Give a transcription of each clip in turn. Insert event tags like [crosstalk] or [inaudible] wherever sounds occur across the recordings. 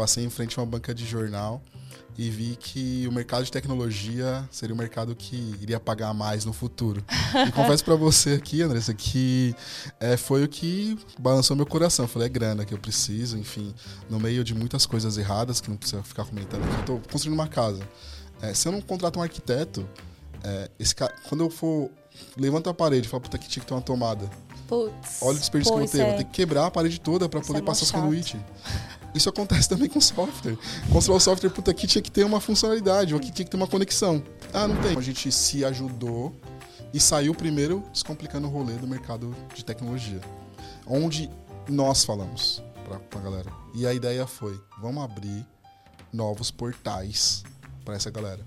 passei em frente a uma banca de jornal e vi que o mercado de tecnologia seria um mercado que iria pagar mais no futuro. E [laughs] confesso para você aqui, Andressa, que é, foi o que balançou meu coração. Eu falei, é grana que eu preciso, enfim, no meio de muitas coisas erradas, que não precisa ficar comentando aqui. Eu tô construindo uma casa. É, se eu não contrato um arquiteto, é, esse cara, quando eu for. Levanta a parede e fala, puta, que tinha que ter uma tomada. Putz. Olha o desperdício que eu vou ter. é. Vou ter que quebrar a parede toda para poder é passar os chato. [laughs] Isso acontece também com software. Construir o software, puta, aqui tinha que ter uma funcionalidade, ou aqui tinha que ter uma conexão. Ah, não tem. A gente se ajudou e saiu primeiro descomplicando o rolê do mercado de tecnologia. Onde nós falamos pra, pra galera. E a ideia foi, vamos abrir novos portais para essa galera.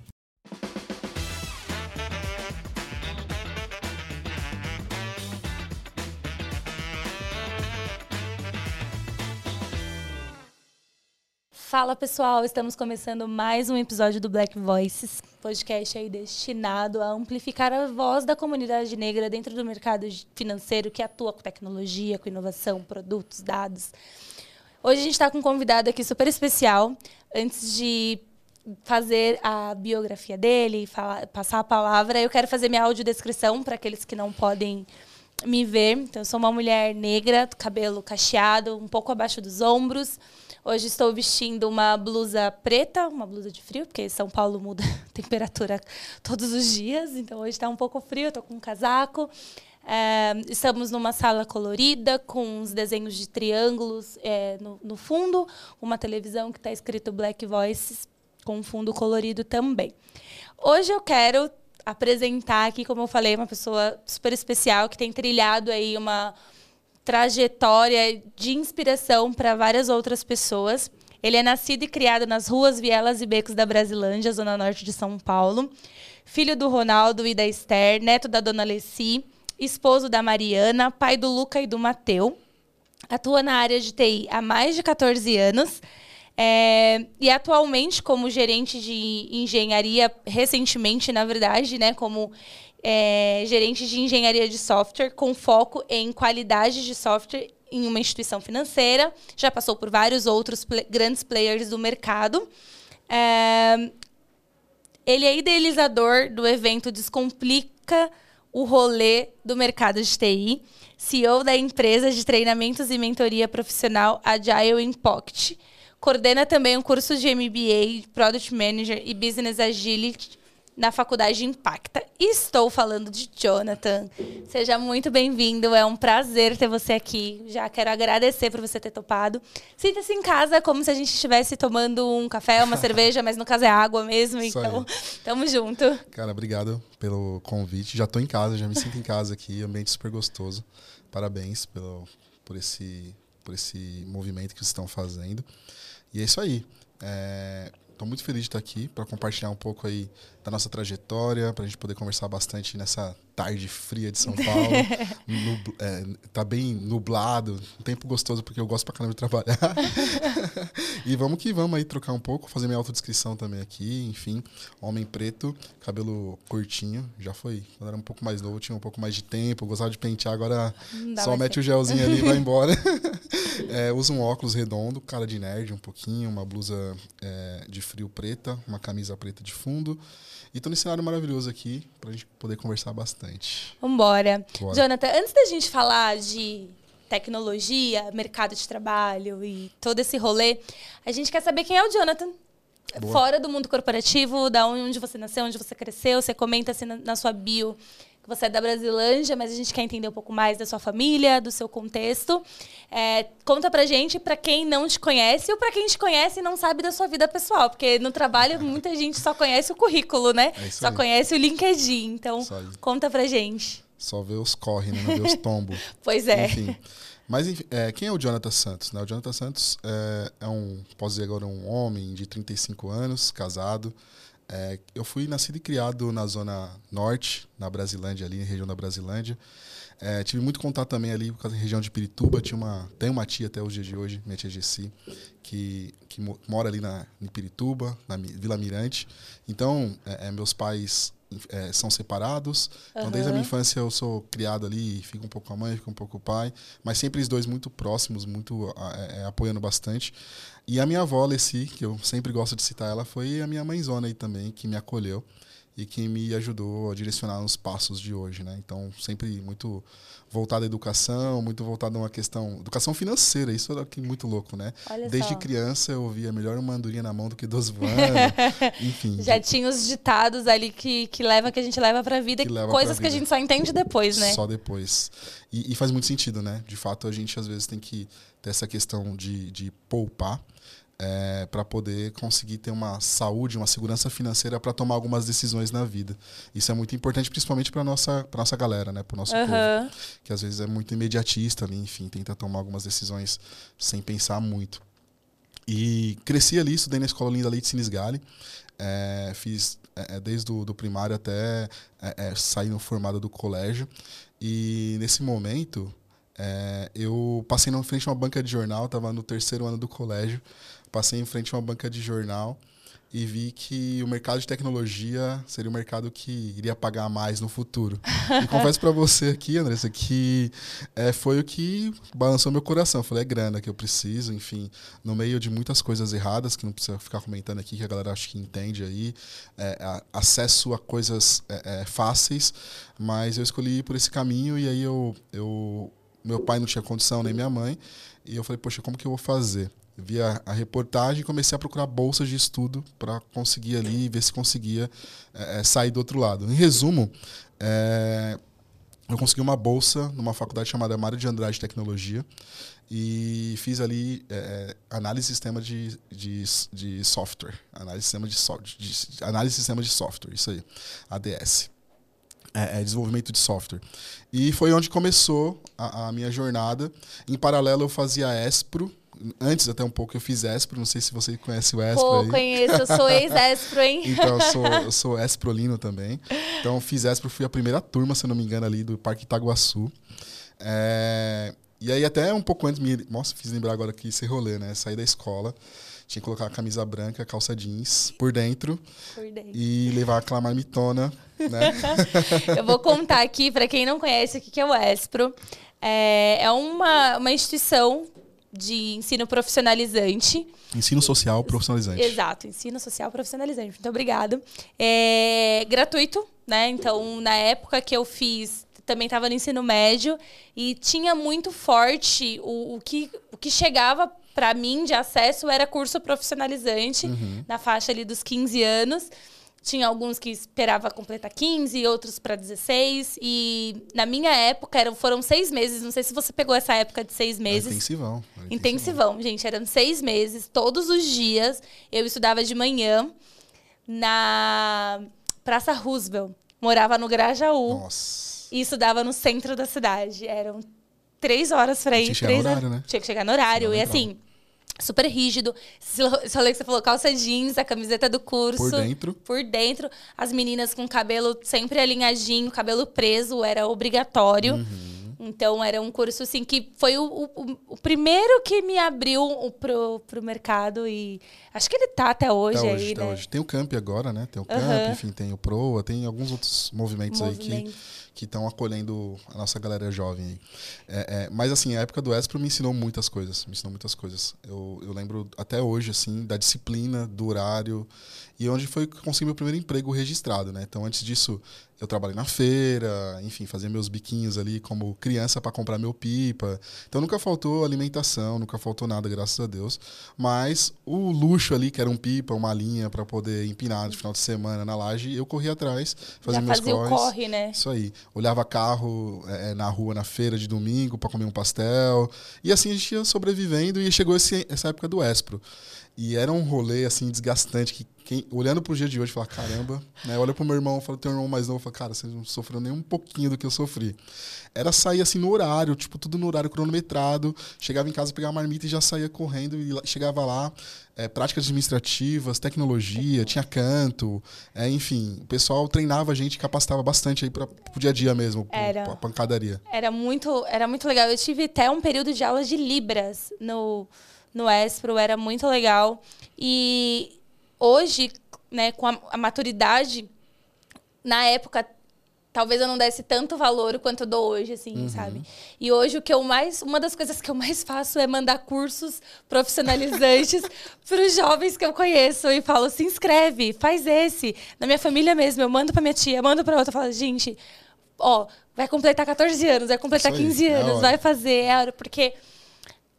Fala pessoal, estamos começando mais um episódio do Black Voices, podcast aí destinado a amplificar a voz da comunidade negra dentro do mercado financeiro que atua com tecnologia, com inovação, produtos, dados. Hoje a gente está com um convidado aqui super especial. Antes de fazer a biografia dele, falar- passar a palavra, eu quero fazer minha audiodescrição para aqueles que não podem me ver. Então, eu sou uma mulher negra, cabelo cacheado, um pouco abaixo dos ombros. Hoje estou vestindo uma blusa preta, uma blusa de frio, porque São Paulo muda [laughs] a temperatura todos os dias, então hoje está um pouco frio, estou com um casaco. É, estamos numa sala colorida, com uns desenhos de triângulos é, no, no fundo, uma televisão que está escrito Black Voices, com um fundo colorido também. Hoje eu quero apresentar aqui, como eu falei, uma pessoa super especial que tem trilhado aí uma trajetória de inspiração para várias outras pessoas. Ele é nascido e criado nas ruas, vielas e becos da Brasilândia, zona norte de São Paulo. Filho do Ronaldo e da Esther, neto da dona Leci, esposo da Mariana, pai do Luca e do Mateu. Atua na área de TI há mais de 14 anos. É, e atualmente como gerente de engenharia, recentemente, na verdade, né, como é, gerente de engenharia de software, com foco em qualidade de software em uma instituição financeira. Já passou por vários outros pla- grandes players do mercado. É, ele é idealizador do evento Descomplica o Rolê do Mercado de TI, CEO da empresa de treinamentos e mentoria profissional Agile Impact. Coordena também um curso de MBA, Product Manager e Business Agility na Faculdade Impacta. Estou falando de Jonathan. Seja muito bem-vindo, é um prazer ter você aqui. Já quero agradecer por você ter topado. Sinta-se em casa como se a gente estivesse tomando um café, uma [laughs] cerveja, mas no caso é água mesmo, Isso aí. então tamo junto. Cara, obrigado pelo convite. Já tô em casa, já me sinto em casa aqui, ambiente super gostoso. Parabéns pelo, por, esse, por esse movimento que vocês estão fazendo. E é isso aí. Estou muito feliz de estar aqui para compartilhar um pouco aí da nossa trajetória, para a gente poder conversar bastante nessa tarde fria de São Paulo. [laughs] É, tá bem nublado, um tempo gostoso porque eu gosto pra caramba de trabalhar. [laughs] [laughs] e vamos que vamos aí trocar um pouco, fazer minha autodescrição também aqui, enfim. Homem preto, cabelo curtinho, já foi. Quando era um pouco mais novo, tinha um pouco mais de tempo, gostava de pentear, agora só mete o gelzinho ali e vai embora. É, usa um óculos redondo, cara de nerd um pouquinho, uma blusa é, de frio preta, uma camisa preta de fundo. E tô nesse cenário maravilhoso aqui pra gente poder conversar bastante. Vambora. Bora. Jonathan, antes da gente falar de tecnologia, mercado de trabalho e todo esse rolê, a gente quer saber quem é o Jonathan. Boa. Fora do mundo corporativo, da onde você nasceu, onde você cresceu, você comenta assim na, na sua bio que você é da Brasilândia, mas a gente quer entender um pouco mais da sua família, do seu contexto. É, conta pra gente, pra quem não te conhece, ou pra quem te conhece e não sabe da sua vida pessoal, porque no trabalho muita gente só conhece o currículo, né? É só aí. conhece o LinkedIn. Então, conta pra gente. Só ver os corre, né? Não ver os tombos. [laughs] Pois é. Enfim. Mas enfim, é, quem é o Jonathan Santos? Né? O Jonathan Santos é, é um, posso dizer agora, um homem de 35 anos, casado. É, eu fui nascido e criado na zona norte, na Brasilândia, ali, na região da Brasilândia. É, tive muito contato também ali com a região de Pirituba. Tinha uma, tem uma tia até os dias de hoje, minha tia Gessi, que, que mo- mora ali na, em Pirituba, na Vila Mirante. Então, é, é, meus pais é, são separados. Então, desde a minha infância eu sou criado ali, fico um pouco com a mãe, fico um pouco com o pai, mas sempre os dois muito próximos, muito é, é, apoiando bastante. E a minha avó, Leci, que eu sempre gosto de citar ela, foi a minha mãezona aí também, que me acolheu e que me ajudou a direcionar os passos de hoje, né? Então, sempre muito voltado à educação, muito voltado a uma questão... Educação financeira, isso é muito louco, né? Olha Desde só. criança eu ouvia melhor uma andorinha na mão do que dois voando. [laughs] Enfim. Já tinha os ditados ali que, que leva que a gente leva pra vida, Que leva coisas pra que a vida. gente só entende depois, né? Só depois. E, e faz muito sentido, né? De fato, a gente às vezes tem que ter essa questão de, de poupar é, para poder conseguir ter uma saúde, uma segurança financeira para tomar algumas decisões na vida. Isso é muito importante, principalmente para nossa para nossa galera, né? Para nosso Aham. povo, que às vezes é muito imediatista ali, enfim, tenta tomar algumas decisões sem pensar muito. E cresci ali, estudei na escola Linda Leite Sinisgali. É, fiz é, é, desde o do primário até é, é, sair no formado do colégio. E nesse momento, é, eu passei na frente de uma banca de jornal, estava no terceiro ano do colégio. Passei em frente a uma banca de jornal e vi que o mercado de tecnologia seria o mercado que iria pagar mais no futuro. E confesso para você aqui, Andressa, que é, foi o que balançou meu coração. Eu falei, é grana que eu preciso, enfim, no meio de muitas coisas erradas, que não precisa ficar comentando aqui, que a galera acho que entende aí, é, a- acesso a coisas é, fáceis, mas eu escolhi ir por esse caminho e aí eu, eu meu pai não tinha condição, nem minha mãe, e eu falei, poxa, como que eu vou fazer? Vi a, a reportagem e comecei a procurar bolsas de estudo para conseguir ali ver se conseguia eh, sair do outro lado. Em resumo, eh, eu consegui uma bolsa numa faculdade chamada Mário de Andrade Tecnologia e fiz ali eh, análise de sistema de, de, de software, análise de sistema de, so, de- análise de sistema de software, isso aí, ADS é, é, desenvolvimento de software. E foi onde começou a, a minha jornada. Em paralelo, eu fazia Espro. Antes, até um pouco, eu fiz Espro. Não sei se você conhece o Espro Pô, aí. conheço, eu sou ex-espro, hein? [laughs] Então, eu sou, [laughs] eu sou Esprolino também. Então, fiz Espro, fui a primeira turma, se eu não me engano, ali do Parque Itaguaçu. É, e aí, até um pouco antes, me, nossa, fiz lembrar agora que esse rolê, né? Saí da escola, tinha que colocar a camisa branca, calça jeans por dentro Por dentro. e levar aquela marmitona, né? [laughs] Eu vou contar aqui, para quem não conhece, o que que é o Espro. É, é uma, uma instituição de ensino profissionalizante. Ensino social profissionalizante. Exato, ensino social profissionalizante. Muito obrigado. É gratuito, né? Então, na época que eu fiz, também estava no ensino médio e tinha muito forte o, o que, o que chegava para mim de acesso era curso profissionalizante na faixa ali dos 15 anos. Tinha alguns que esperava completar 15, outros para 16. E na minha época eram, foram seis meses. Não sei se você pegou essa época de seis Era meses. Intensivão. era Intensivão, gente. Eram seis meses, todos os dias. Eu estudava de manhã na Praça Roosevelt. Morava no Grajaú Nossa. e estudava no centro da cidade. Eram três horas pra ir. Tinha que chegar no horário, horas- né? Tinha que chegar no horário. E assim, super rígido. Você falou, calça jeans, a camiseta do curso. Por dentro. Por dentro. As meninas com cabelo sempre alinhadinho, cabelo preso, era obrigatório. Uhum. Então, era um curso, assim, que foi o, o, o primeiro que me abriu o- pro, pro mercado e acho que ele tá até hoje aí, hoje, até né? hoje. Tem o Camp agora, né? Tem o Camp, Aham. enfim, tem o Proa, tem alguns outros movimentos aí Movimento. que que estão acolhendo a nossa galera jovem aí. É, é, mas assim, a época do Espro me ensinou muitas coisas, me ensinou muitas coisas. Eu, eu lembro até hoje, assim, da disciplina, do horário, e onde foi que eu consegui meu primeiro emprego registrado, né? Então, antes disso, eu trabalhei na feira, enfim, fazia meus biquinhos ali como criança para comprar meu pipa. Então, nunca faltou alimentação, nunca faltou nada, graças a Deus. Mas o luxo ali, que era um pipa, uma linha para poder empinar de final de semana na laje, eu corria atrás, fazia Já meus fazia o corres. corre, né? Isso aí. Olhava carro é, na rua, na feira de domingo para comer um pastel. E assim a gente ia sobrevivendo e chegou esse, essa época do Espro. E era um rolê assim desgastante que quem, olhando pro dia de hoje, fala caramba, né? Olha pro meu irmão, fala teu irmão mais novo, fala cara, você não sofreu nem um pouquinho do que eu sofri. Era sair assim no horário, tipo tudo no horário cronometrado. Chegava em casa, pegava a marmita e já saía correndo e chegava lá, é, práticas administrativas, tecnologia, tinha canto, é, enfim, o pessoal treinava a gente, capacitava bastante aí para pro dia a dia mesmo, Era. pra pancadaria. Era muito, era muito legal. Eu tive até um período de aulas de Libras no, no Espro, era muito legal. E hoje, né, com a, a maturidade, na época, talvez eu não desse tanto valor quanto eu dou hoje, assim, uhum. sabe? E hoje o que eu mais, uma das coisas que eu mais faço é mandar cursos profissionalizantes [laughs] para os jovens que eu conheço e falo, se inscreve, faz esse. Na minha família mesmo, eu mando para minha tia, mando para outra, falo, gente, ó, vai completar 14 anos, vai completar 15 é anos, vai fazer, é porque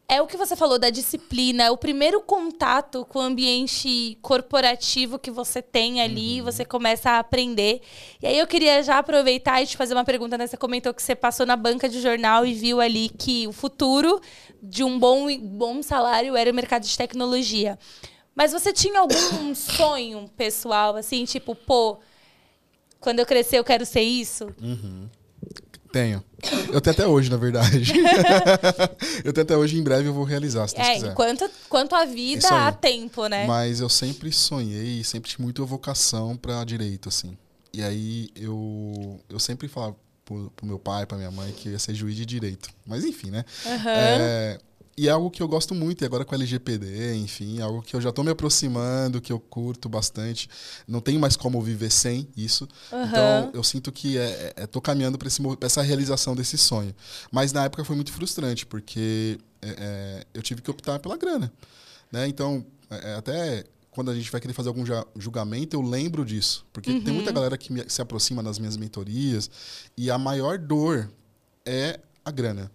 é o que você falou da disciplina, é o primeiro contato com o ambiente corporativo que você tem ali, uhum. você começa a aprender. E aí eu queria já aproveitar e te fazer uma pergunta, né? Você comentou que você passou na banca de jornal e viu ali que o futuro de um bom, bom salário era o mercado de tecnologia. Mas você tinha algum [coughs] sonho pessoal, assim, tipo, pô, quando eu crescer eu quero ser isso? Uhum. Tenho. Eu tenho até hoje, na verdade. [laughs] eu tenho até hoje, em breve eu vou realizar, se Deus é, quiser. Enquanto, quanto a vida, há tempo, né? Mas eu sempre sonhei, sempre tive muita vocação para direito, assim. E aí eu, eu sempre falava pro, pro meu pai, pra minha mãe, que ia ser juiz de direito. Mas enfim, né? Uhum. É, e é algo que eu gosto muito, e agora com a LGPD, enfim, é algo que eu já estou me aproximando, que eu curto bastante. Não tenho mais como viver sem isso. Uhum. Então, eu sinto que é, é, tô caminhando para essa realização desse sonho. Mas na época foi muito frustrante, porque é, é eu tive que optar pela grana. Né? Então, é, até quando a gente vai querer fazer algum julgamento, eu lembro disso. Porque uhum. tem muita uhum. galera que me, se aproxima nas minhas mentorias, e a maior dor é a grana.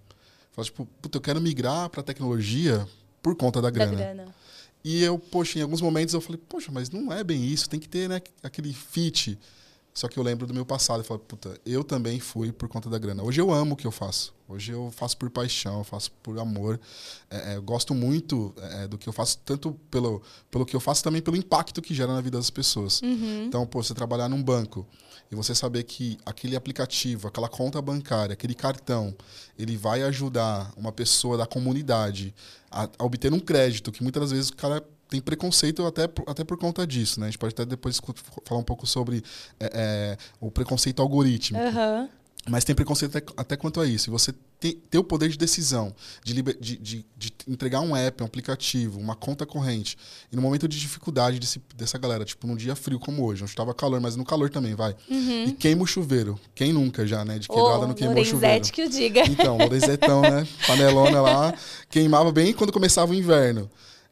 Fala, tipo, puta, eu quero migrar para tecnologia por conta da grana. da grana. E eu, poxa, em alguns momentos eu falei, poxa, mas não é bem isso, tem que ter né, aquele fit. Só que eu lembro do meu passado e falei, puta, eu também fui por conta da grana. Hoje eu amo o que eu faço. Hoje eu faço por paixão, eu faço por amor. É, é, eu gosto muito é, do que eu faço, tanto pelo, pelo que eu faço, também pelo impacto que gera na vida das pessoas. Uhum. Então, pô, você trabalhar num banco e você saber que aquele aplicativo, aquela conta bancária, aquele cartão, ele vai ajudar uma pessoa da comunidade a, a obter um crédito, que muitas vezes o cara tem preconceito até, até por conta disso, né? A gente pode até depois falar um pouco sobre é, é, o preconceito algorítmico. Uhum. Mas tem preconceito até, até quanto a isso. E você ter, o poder de decisão, de, liber, de, de, de, entregar um app, um aplicativo, uma conta corrente, e no momento de dificuldade desse, dessa galera, tipo num dia frio como hoje, onde estava calor, mas no calor também, vai. Uhum. E queima o chuveiro. Quem nunca já, né? De quebrada oh, não queimou o chuveiro. que o diga. Então, Lorenzetão, né? Panelona lá, queimava bem quando começava o inverno.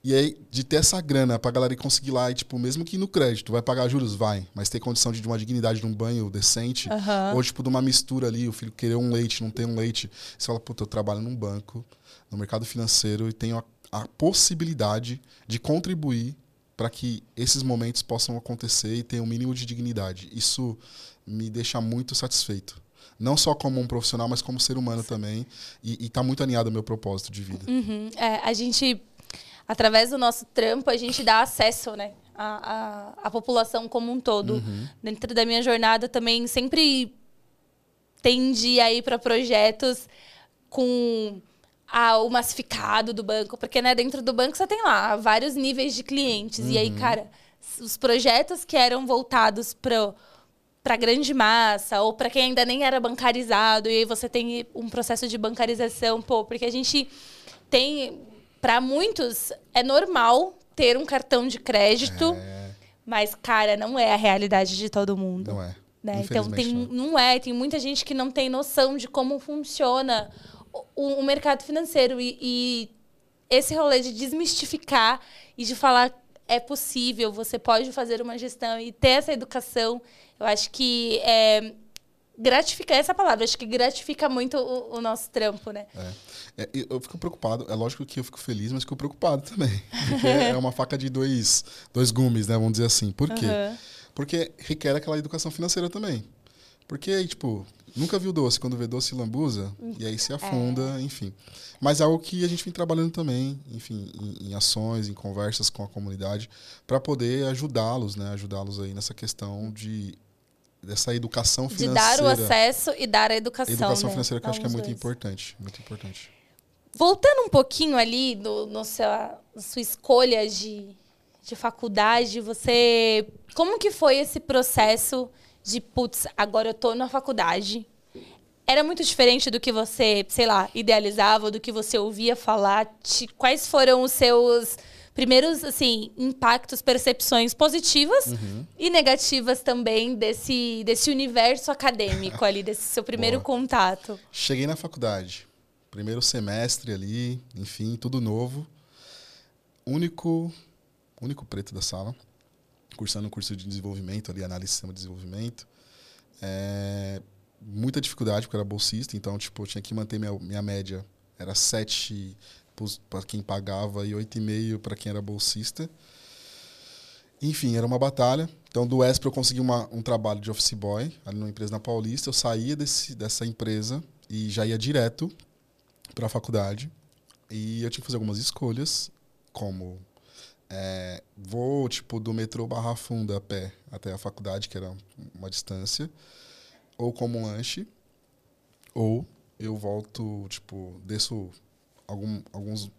E aí, de ter essa grana pra galera conseguir lá, e, tipo, mesmo que no crédito, vai pagar juros? Vai. Mas ter condição de, de uma dignidade de um banho decente, uhum. ou, tipo, de uma mistura ali, o filho querer um leite, não ter um leite. Você fala, puta, eu trabalho num banco, no mercado financeiro, e tenho a, a possibilidade de contribuir para que esses momentos possam acontecer e tenha um mínimo de dignidade. Isso me deixa muito satisfeito não só como um profissional, mas como ser humano também. E, está muito alinhado ao meu propósito de vida. Uhum. É, a gente através do nosso trampo, a gente dá acesso, né? À, à, à população como um todo. Uhum. Dentro da minha jornada também sempre tendi a ir para projetos com a, o massificado do banco, porque né, dentro do banco você tem lá vários níveis de clientes. Uhum. E aí, uhum. cara, os projetos que eram voltados para para grande massa ou para quem ainda nem era bancarizado e aí você tem um processo de bancarização, pô, porque a gente tem para muitos é normal ter um cartão de crédito, é... mas cara, não é a realidade de todo mundo. Não é. Né? Então tem não. não é, tem muita gente que não tem noção de como funciona o, o mercado financeiro e, e esse rolê de desmistificar e de falar é possível, você pode fazer uma gestão e ter essa educação, eu acho que é, gratifica essa palavra, acho que gratifica muito o, o nosso trampo, né? É. é. eu fico preocupado, é lógico que eu fico feliz, mas fico preocupado também. Porque é uma faca de dois, dois gumes, né? Vamos dizer assim. Por quê? Uhum. Porque requer aquela educação financeira também. Porque, tipo, nunca viu doce, quando vê doce lambuza, e aí se afunda, é. enfim. Mas é algo que a gente vem trabalhando também, enfim, em, em ações, em conversas com a comunidade, para poder ajudá-los, né? Ajudá-los aí nessa questão de dessa educação financeira. De dar o acesso e dar a educação. Educação né? financeira que eu acho que é muito dois. importante. Muito importante. Voltando um pouquinho ali no, no seu, na sua escolha de, de faculdade, você. Como que foi esse processo de, putz, agora eu tô na faculdade? Era muito diferente do que você, sei lá, idealizava, do que você ouvia falar? Quais foram os seus primeiros assim impactos, percepções positivas Uhum. e negativas também desse, desse universo acadêmico [laughs] ali, desse seu primeiro Boa. contato. Cheguei na faculdade. Primeiro semestre ali, enfim, tudo novo. Único, único preto da sala. Cursando um curso de desenvolvimento ali, análise de sistema de desenvolvimento. É, muita dificuldade, porque eu era bolsista, então, tipo, eu tinha que manter minha, minha média. Era 7 para quem pagava e 8,5 para quem era bolsista. Enfim, era uma batalha. Então, do ESP eu consegui uma, um trabalho de office boy ali numa empresa na Paulista. Eu saía desse, dessa empresa e já ia direto para a faculdade. E eu tinha que fazer algumas escolhas, como é, vou tipo do metrô Barra Funda a pé até a faculdade, que era uma distância, ou como um lanche, ou eu volto, tipo, desço algum, alguns,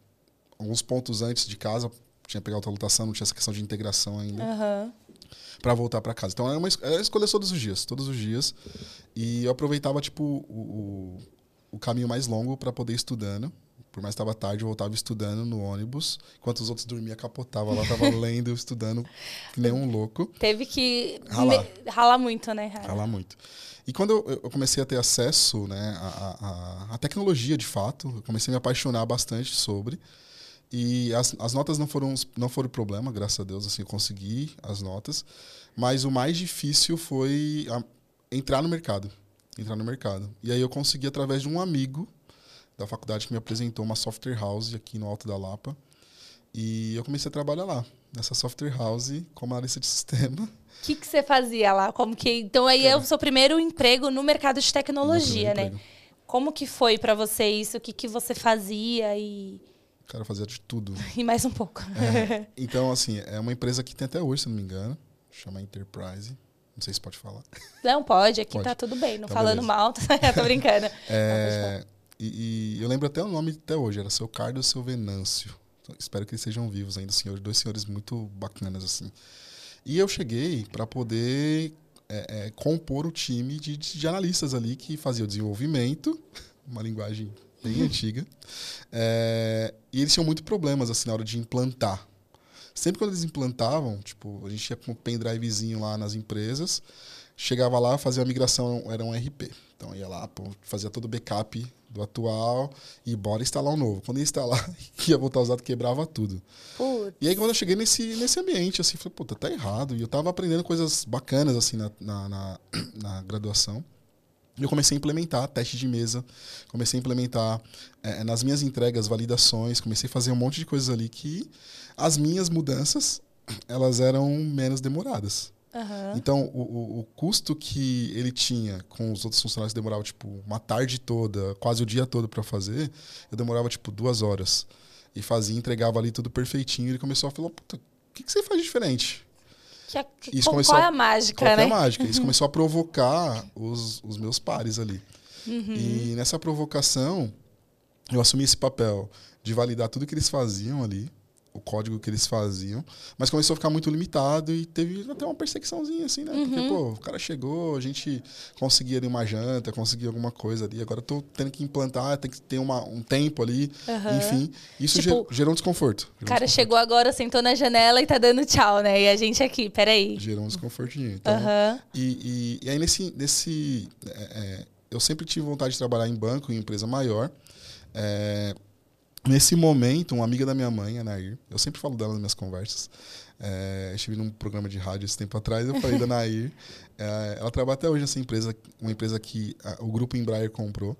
alguns pontos antes de casa, tinha que pegar outra lotação, não tinha essa questão de integração ainda Aham. para voltar para casa. Então era uma era escolha todos os dias, todos os dias. E eu aproveitava tipo o, o, o caminho mais longo para poder ir estudando. Por mais que estava tarde, eu voltava estudando no ônibus, enquanto os outros dormiam, capotava lá, tava [laughs] lendo, estudando, que nem um louco, Teve que Ralar. ralar muito, né, Rara? ralar muito. E quando eu, eu comecei a ter acesso né, à, à- à tecnologia de fato, eu comecei a me apaixonar bastante sobre. E as, as notas não foram, não foram problema, graças a Deus, assim, eu consegui as notas. Mas o mais difícil foi a- entrar no mercado. Entrar no mercado. E aí eu consegui, através de um amigo da faculdade que me apresentou uma software house aqui no Alto da Lapa. E eu comecei a trabalhar lá, nessa software house, como analista de [laughs] sistema. O que, que você fazia lá? Como que então aí é o seu primeiro emprego no mercado de tecnologia, né? emprego. Como que foi pra você isso? O que, que você fazia e, O cara fazia de tudo. [laughs] e mais um pouco? [laughs] Então, assim, é uma empresa que tem até hoje, se não me engano. Chama Enterprise. Não sei se pode falar. Não pode, aqui Pode. tá tudo bem. Não Então, falando beleza. mal, [laughs] tô brincando. [laughs] É, e, e eu lembro até o nome até hoje, era seu Carlos e seu Venâncio. Então, espero que eles sejam vivos ainda, senhores, dois senhores muito bacanas, assim. E eu cheguei para poder é, é, compor o time de, de analistas ali que fazia o desenvolvimento, [laughs] uma linguagem bem antiga. É, e eles tinham muito problemas assim na hora de implantar. Sempre quando eles implantavam, tipo, a gente ia com um pendrivezinho lá nas empresas, chegava lá, fazia a migração, era um RP. Então ia lá, pô, fazia todo o backup do atual e bora instalar um novo. Quando ia instalar, [laughs] ia voltar os dados, quebrava tudo. Putz. E aí quando eu cheguei nesse, nesse ambiente, assim, falei, puta, tá errado. E eu tava aprendendo coisas bacanas, assim, na, na, na, [clears throat] na graduação. E eu comecei a implementar teste de mesa, comecei a implementar eh, nas minhas entregas, validações, comecei a fazer um monte de coisas ali que as minhas mudanças, [clears throat] elas eram menos demoradas. Aham. Então, o, o, o custo que ele tinha com os outros funcionários que demorava, tipo, uma tarde toda, quase o dia todo para fazer, eu demorava, tipo, duas horas. E fazia, entregava ali tudo perfeitinho. E ele começou a falar, puta, o que, que você faz diferente? Que, que, Isso qual, começou qual é a- mágica, Qual que é né? a mágica? Isso começou a provocar os, os meus pares ali. Uhum. E nessa provocação, eu assumi esse papel de validar tudo que eles faziam ali, o código que eles faziam, mas começou a ficar muito limitado e teve até uma perseguiçãozinha, assim, né? Porque, Uhum. pô, o cara chegou, a gente conseguia ali uma janta, conseguia alguma coisa ali, agora eu tô tendo que implantar, tem que ter uma, um tempo ali, Aham. enfim. Isso Tipo, ger- gerou um desconforto. O cara desconforto. chegou agora, sentou na janela e tá dando tchau, né? E a gente aqui, peraí. Gerou um desconfortinho. Então, Aham. E, e, e aí nesse, nesse é, é, eu sempre tive vontade de trabalhar em banco, em empresa maior. É, nesse momento, uma amiga da minha mãe, a Nair, eu sempre falo dela nas minhas conversas. É, estive num programa de rádio esse tempo atrás, eu falei da [laughs] Nair. É, ela trabalha até hoje nessa empresa, uma empresa que a- o grupo Embraer comprou.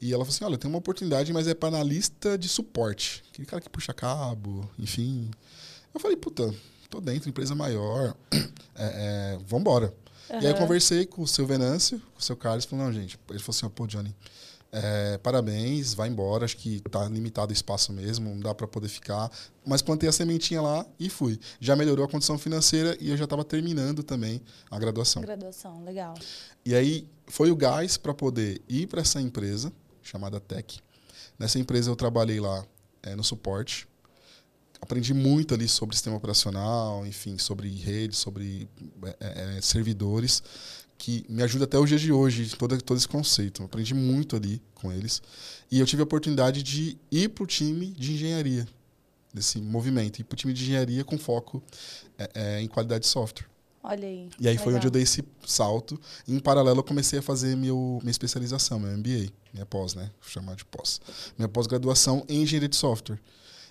E ela falou assim: olha, tem uma oportunidade, mas é para analista de suporte. Aquele cara que puxa cabo, enfim. Eu falei, puta, tô dentro, empresa maior. É, [clears throat] é, vambora. E aí eu conversei com o seu Venâncio, com o seu Carlos, falou, não, gente, ele falou assim, ó, pô, Johnny, é, parabéns, vai embora, acho que tá limitado o espaço mesmo, não dá para poder ficar. Mas plantei a sementinha lá e fui. Já melhorou a condição financeira e eu já estava terminando também a graduação. Graduação, legal. E aí foi o gás para poder ir para essa empresa chamada Tech. Nessa empresa eu trabalhei lá eh, no suporte. Aprendi muito ali sobre sistema operacional, enfim, sobre rede, sobre eh, eh, servidores, que me ajuda até os dias de hoje, todo, todo esse conceito. Aprendi muito ali com eles. E eu tive a oportunidade de ir para o time de engenharia. desse movimento, e para o time de engenharia com foco é, é, em qualidade de software. Olha aí. E aí foi onde eu dei esse salto. E em paralelo eu comecei a fazer meu, minha especialização, meu MBA, minha pós, né? Vou chamar de pós. Minha pós-graduação em engenharia de software.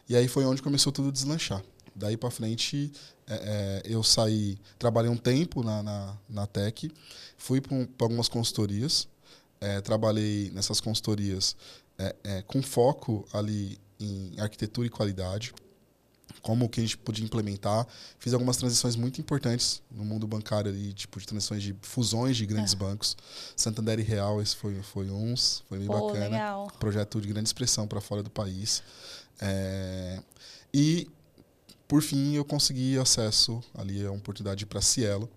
E aí foi onde começou tudo a deslanchar. Daí para frente é, é, eu saí, trabalhei um tempo na, na, na Tech, fui para algumas consultorias, é, trabalhei nessas consultorias é, é, com foco ali em arquitetura e qualidade como que a gente podia implementar. Fiz algumas transições muito importantes no mundo bancário ali, tipo de transições de fusões de grandes é. bancos. Santander e Real, esse foi foi uns, foi bem Pô, bacana. Legal. Projeto de grande expressão para fora do país. E por fim eu consegui acesso ali a uma oportunidade para Cielo,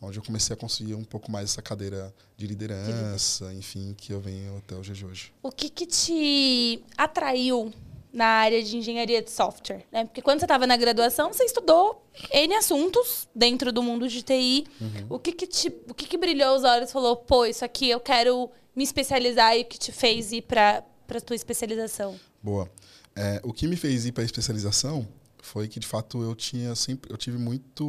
onde eu comecei a conseguir um pouco mais essa cadeira de liderança, enfim, que eu venho até o dia de hoje. O que, que te atraiu na área de engenharia de software, né? Porque quando você estava na graduação, você estudou N assuntos dentro do mundo de TI. Uhum. O que que, te, o que que brilhou os olhos e falou, pô, isso aqui eu quero me especializar e o que te fez ir para a tua especialização? Boa. É, o que me fez ir para a especialização foi que de fato eu tinha sempre eu tive muito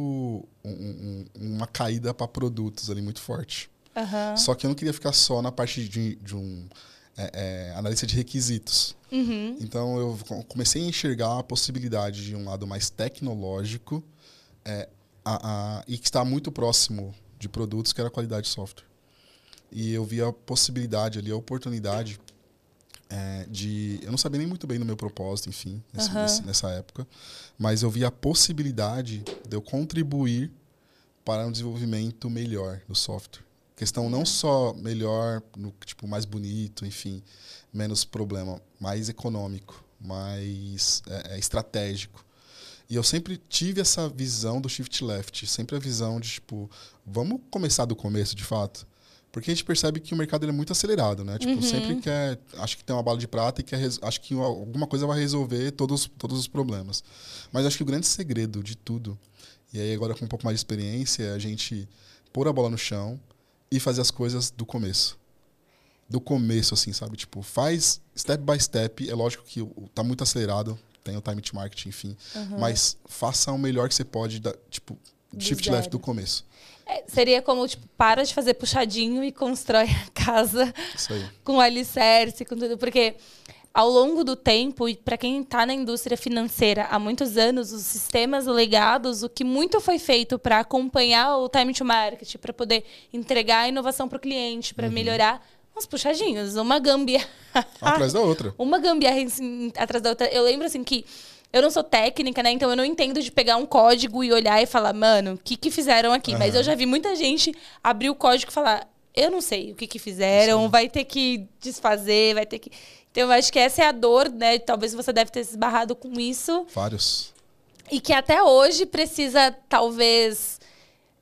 um, um, uma caída para produtos ali muito forte. Uhum. Só que eu não queria ficar só na parte de, de um é, é, analista de requisitos. Uhum. Então eu comecei a enxergar a possibilidade de um lado mais tecnológico é, a, a, e que está muito próximo de produtos, que era a qualidade de software. E eu vi a possibilidade ali, a oportunidade é, de. Eu não sabia nem muito bem do meu propósito, enfim, nesse, uhum. nesse, nessa época, mas eu vi a possibilidade de eu contribuir para um desenvolvimento melhor do software. Questão não só melhor, no, tipo, mais bonito, enfim, menos problema, mais econômico, mais é, é, estratégico. E eu sempre tive essa visão do shift left, sempre a visão de, tipo, vamos começar do começo, de fato. Porque a gente percebe que o mercado é muito acelerado, né? Tipo, uhum. sempre quer, acho que tem uma bala de prata e quer, acho que alguma coisa vai resolver todos, todos os problemas. Mas acho que o grande segredo de tudo, e aí agora com um pouco mais de experiência, é a gente pôr a bola no chão, e fazer as coisas do começo. Do começo, assim, sabe? Tipo, faz step by step. É lógico que tá muito acelerado, tem o time to market, enfim. Uhum. Mas faça o melhor que você pode, da, tipo, do shift zero. left do começo. É, seria como, tipo, para de fazer puxadinho e constrói a casa com alicerce, com tudo. Porque ao longo do tempo, e para quem está na indústria financeira há muitos anos, os sistemas legados, o que muito foi feito para acompanhar o time to market, para poder entregar a inovação para o cliente, para uhum. melhorar, uns puxadinhos, uma gambiarra. Atrás da outra. uma gambiarra assim, atrás da outra. Eu lembro assim que eu não sou técnica, né? Então eu não entendo de pegar um código e olhar e falar, mano, o que, que fizeram aqui? Uhum. Mas eu já vi muita gente abrir o código e falar, eu não sei o que, que fizeram, Sim. vai ter que desfazer, vai ter que. Então, eu acho que essa é a dor, né? Talvez você deve ter se esbarrado com isso. Vários. E que até hoje precisa, talvez,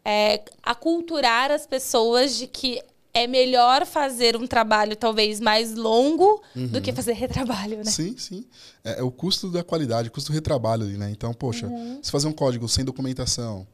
é, aculturar as pessoas de que é melhor fazer um trabalho talvez mais longo uhum. do que fazer retrabalho, né? Sim, sim. É, é, o custo da qualidade, o custo do retrabalho ali, né? Então, poxa, uhum. se fazer um código sem documentação,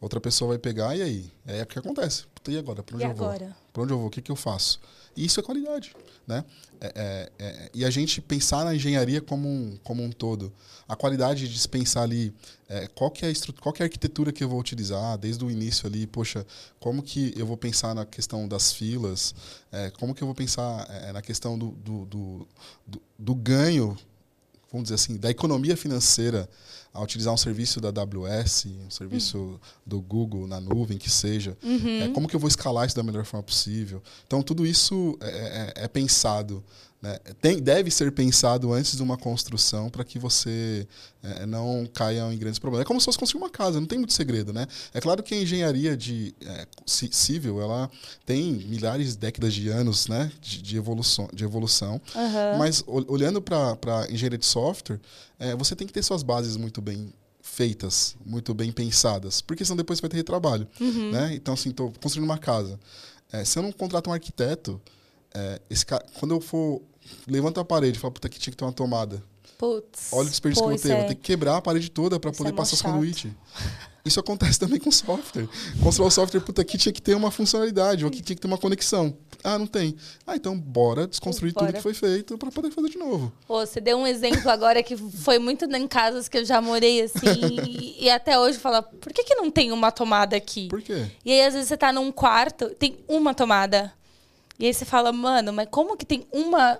outra pessoa vai pegar e aí? É o que acontece. E agora? Para onde e eu agora? vou? Para onde eu vou? O que, que eu faço? Isso é qualidade. Né? É, é, é, e a gente pensar na engenharia como um, como um todo. A qualidade de pensar ali é, qual, que é a qual que é a arquitetura que eu vou utilizar desde o início ali. Poxa, como que eu vou pensar na questão das filas? É, como que eu vou pensar é, na questão do, do, do, do, do ganho, vamos dizer assim, da economia financeira a utilizar um serviço da AWS, um serviço uhum. do Google na nuvem, que seja. Uhum. É, como que eu vou escalar isso da melhor forma possível? Então, tudo isso é, é, é pensado né? Tem, deve ser pensado antes de uma construção para que você é, não caia em grandes problemas. É como se fosse construir uma casa, não tem muito segredo. Né? É claro que a engenharia de, é, civil ela tem milhares de décadas de anos né, de, de evolução, de evolução uhum. mas olhando para a engenharia de software, é, você tem que ter suas bases muito bem feitas, muito bem pensadas, porque senão depois você vai ter retrabalho. Uhum. Né? Então, assim, estou construindo uma casa. É, se eu não contrato um arquiteto, é, esse cara, quando eu for levanta a parede, fala, puta, que tinha que ter uma tomada. Putz. Olha o desperdício que eu ter. É. Vou ter que quebrar a parede toda para poder é passar os conduíte. Isso acontece também com software. Construir o software, puta, aqui tinha que ter uma funcionalidade, ou aqui tinha que ter uma conexão. Ah, não tem. Ah, então bora desconstruir Bora. tudo que foi feito para poder fazer de novo. Pô, você deu um exemplo agora que foi muito em casas que eu já morei assim. e, e até hoje fala, por que, que não tem uma tomada aqui? Por quê? E aí, às vezes, você tá num quarto, tem uma tomada. E aí você fala, mano, mas como que tem uma,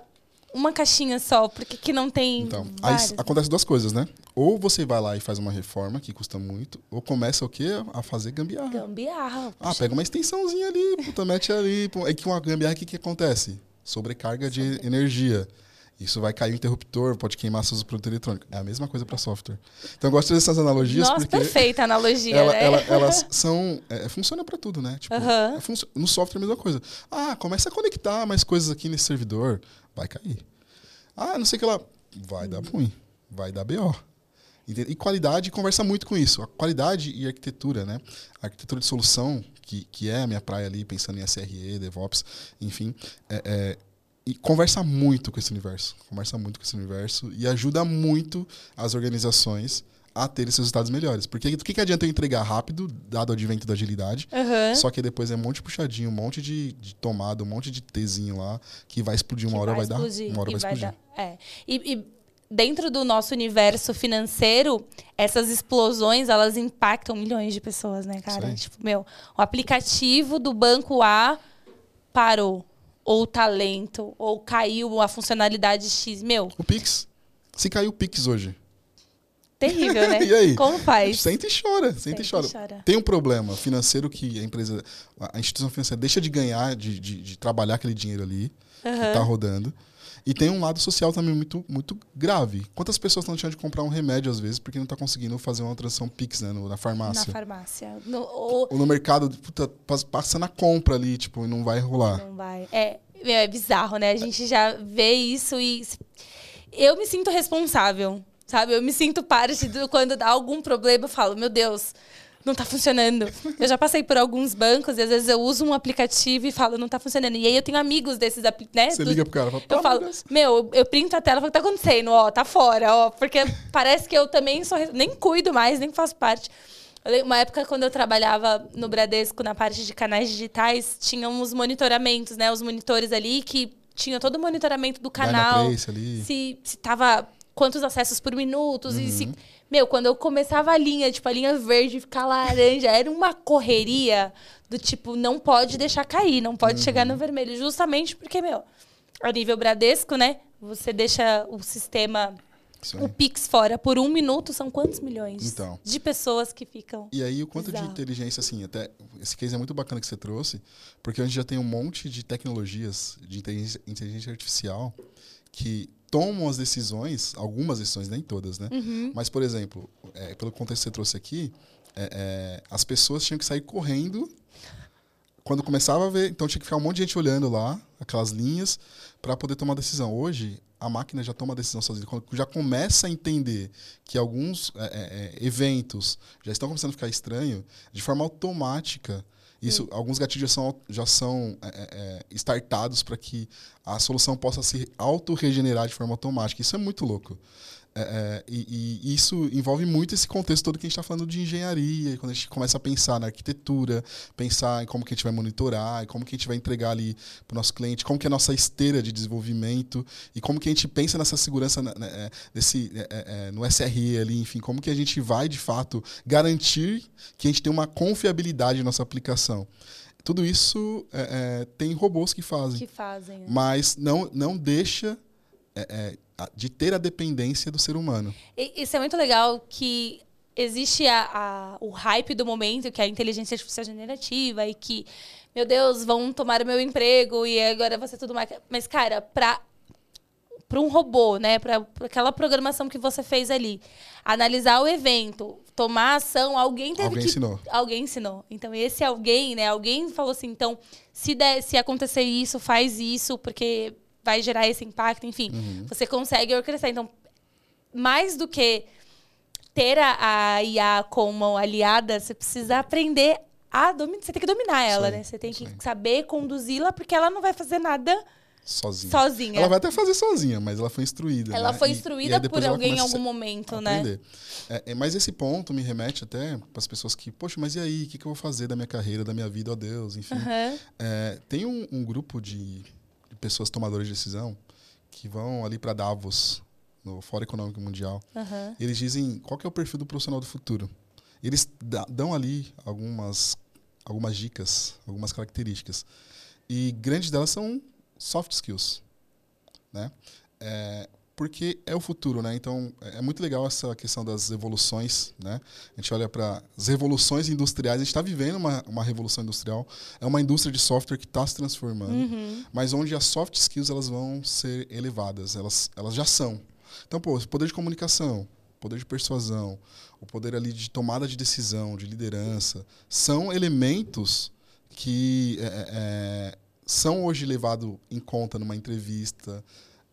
uma caixinha só? Por que, não tem. Então, aí acontece duas coisas, né? Ou você vai lá e faz uma reforma, que custa muito, ou começa o quê? A fazer gambiarra. Gambiarra. Ah, pega uma extensãozinha ali, puta, mete ali. É que uma gambiarra, o que, que acontece? Sobrecarga de energia. Isso vai cair o interruptor, pode queimar seus produtos eletrônicos. É a mesma coisa para software. Então eu gosto de fazer essas analogias Nossa, perfeita analogia, ela- né? ela- [laughs] elas são. É, funciona para tudo, né? Tipo, Aham. é no software é a mesma coisa. Ah, começa a conectar mais coisas aqui nesse servidor, vai cair. Ah, não sei o que lá. Vai dar ruim. Vai dar BO. E qualidade conversa muito com isso. A qualidade e arquitetura, né? A arquitetura de solução, que, que é a minha praia ali, pensando em SRE, DevOps, enfim, é- é, e conversa muito com esse universo. Conversa muito com esse universo e ajuda muito as organizações a ter esses resultados melhores. Porque o que, que adianta eu entregar rápido, dado o advento da agilidade, Aham. só que depois é um monte de puxadinho, um monte de, de tomada, um monte de Tzinho lá, que vai explodir uma que hora, vai, explodir, dar. Uma hora e vai explodir. dar- é. E, e dentro do nosso universo financeiro, essas explosões, elas impactam milhões de pessoas, né, cara? Tipo, meu, o aplicativo do banco A parou. Ou o talento, ou caiu a funcionalidade X. Meu, O Pix. Se caiu o Pix hoje. terrível, né? [laughs] E aí? Como faz? Senta e chora, senta Senta e e chora. chora. Tem um problema financeiro que a empresa, a instituição financeira deixa de ganhar, de, de, de trabalhar aquele dinheiro ali, que Aham. tá rodando. E tem um lado social também muito, muito grave. Quantas pessoas estão deixando de comprar um remédio, às vezes, porque não tá conseguindo fazer uma transação Pix, né, no- na farmácia? Na farmácia. No, ou, Ou no mercado, puta, pas- passa na compra ali, tipo, e não vai rolar. Não vai. É, é bizarro, né? A gente já vê isso e eu me sinto responsável, sabe? Eu me sinto parte do quando dá algum problema, eu falo, meu Deus, não tá funcionando. Eu já passei por alguns bancos e às vezes eu uso um aplicativo e falo, não tá funcionando. E aí eu tenho amigos desses, apli- né? Você liga pro cara, fala, eu "Pelo falo, amor de Deus." meu, eu- printo a tela e falo, o que tá acontecendo? Ó, tá fora, ó. Porque parece que eu também sou. Nem cuido mais, nem faço parte. Uma época, quando eu trabalhava no Bradesco, na parte de canais digitais, tinham os monitoramentos, né? Os monitores ali que tinha todo o monitoramento do canal. Se, se tava quantos acessos por minuto. E Uhum. se, meu, quando eu começava a linha, tipo, a linha verde ficar laranja, era uma correria do tipo, não pode deixar cair, não pode chegar Uhum. no vermelho. Justamente porque, meu, a nível Bradesco, né? Você deixa o sistema, o Pix fora por um minuto, são quantos milhões Então. de pessoas que ficam. E aí, o quanto de Bizarro. inteligência, assim, até. Esse case é muito bacana que você trouxe, porque a gente já tem um monte de tecnologias de inteligência, inteligência artificial que tomam as decisões, algumas decisões, nem todas, né? Uhum. Mas, por exemplo, é, pelo contexto que você trouxe aqui, é, é, as pessoas tinham que sair correndo quando começava a ver. Então tinha que ficar um monte de gente olhando lá, aquelas linhas, para poder tomar decisão. Hoje, a máquina já toma a decisão sozinha. Quando já começa a entender que alguns é, é, é, eventos já estão começando a ficar estranho, de forma automática. Isso, alguns gatilhos já são, já são é, é, é, startados para que a solução possa se auto-regenerar de forma automática. Isso é muito louco. É, é, e, e isso envolve muito esse contexto todo que a gente está falando de engenharia, e quando a gente começa a pensar na arquitetura, pensar em como que a gente vai monitorar, e como que a gente vai entregar ali para o nosso cliente, como que é a nossa esteira de desenvolvimento, e como que a gente pensa nessa segurança né, é, desse, é, é, no SRE ali, enfim, como que a gente vai, de fato, garantir que a gente tem uma confiabilidade na nossa aplicação. Tudo isso é, é, tem robôs que fazem Que fazem. né? mas não, não deixa é, é, de ter a dependência do ser humano. Isso é muito legal que existe a, a- o hype do momento, que é a inteligência artificial generativa, e que, meu Deus, vão tomar o meu emprego e agora ser tudo mais. Mas, cara, pra, pra um robô, né? Pra aquela programação que você fez ali, analisar o evento, tomar ação, alguém teve Alguém que. ensinou. Alguém ensinou. Então, esse alguém, né? Alguém falou assim, então, se, der, se acontecer isso, faz isso, porque vai gerar esse impacto, enfim. Uhum. Você consegue orquestrar. Então, mais do que ter a, a IA como aliada, você precisa aprender a dominar. Você tem que dominar ela, aí, né? Você tem que saber conduzi-la, porque ela não vai fazer nada sozinha. Sozinha. Ela vai até fazer sozinha, mas ela foi instruída. Ela né? foi E- instruída e depois por alguém em algum momento, né? É, é, mas esse ponto me remete até para as pessoas que, poxa, mas e aí? O que, que eu vou fazer da minha carreira, da minha vida, ó Deus, enfim. Aham. É, tem um, um grupo de pessoas tomadoras de decisão que vão ali para Davos, no Fórum Econômico Mundial. Aham. Eles dizem qual que é o perfil do profissional do futuro. Eles dão ali algumas, algumas dicas, algumas características. E grandes delas são soft skills. Né? É, porque é o futuro, né? Então é é muito legal essa questão das evoluções, né? A gente olha para as revoluções industriais. A gente está vivendo uma, uma revolução industrial. É uma indústria de software que está se transformando Uhum. mas onde as soft skills elas vão ser elevadas, elas, elas já são. Então, pô, o poder de comunicação, poder de persuasão, o poder ali de tomada de decisão, de liderança, são elementos que é, é, é, são hoje levados em conta numa entrevista,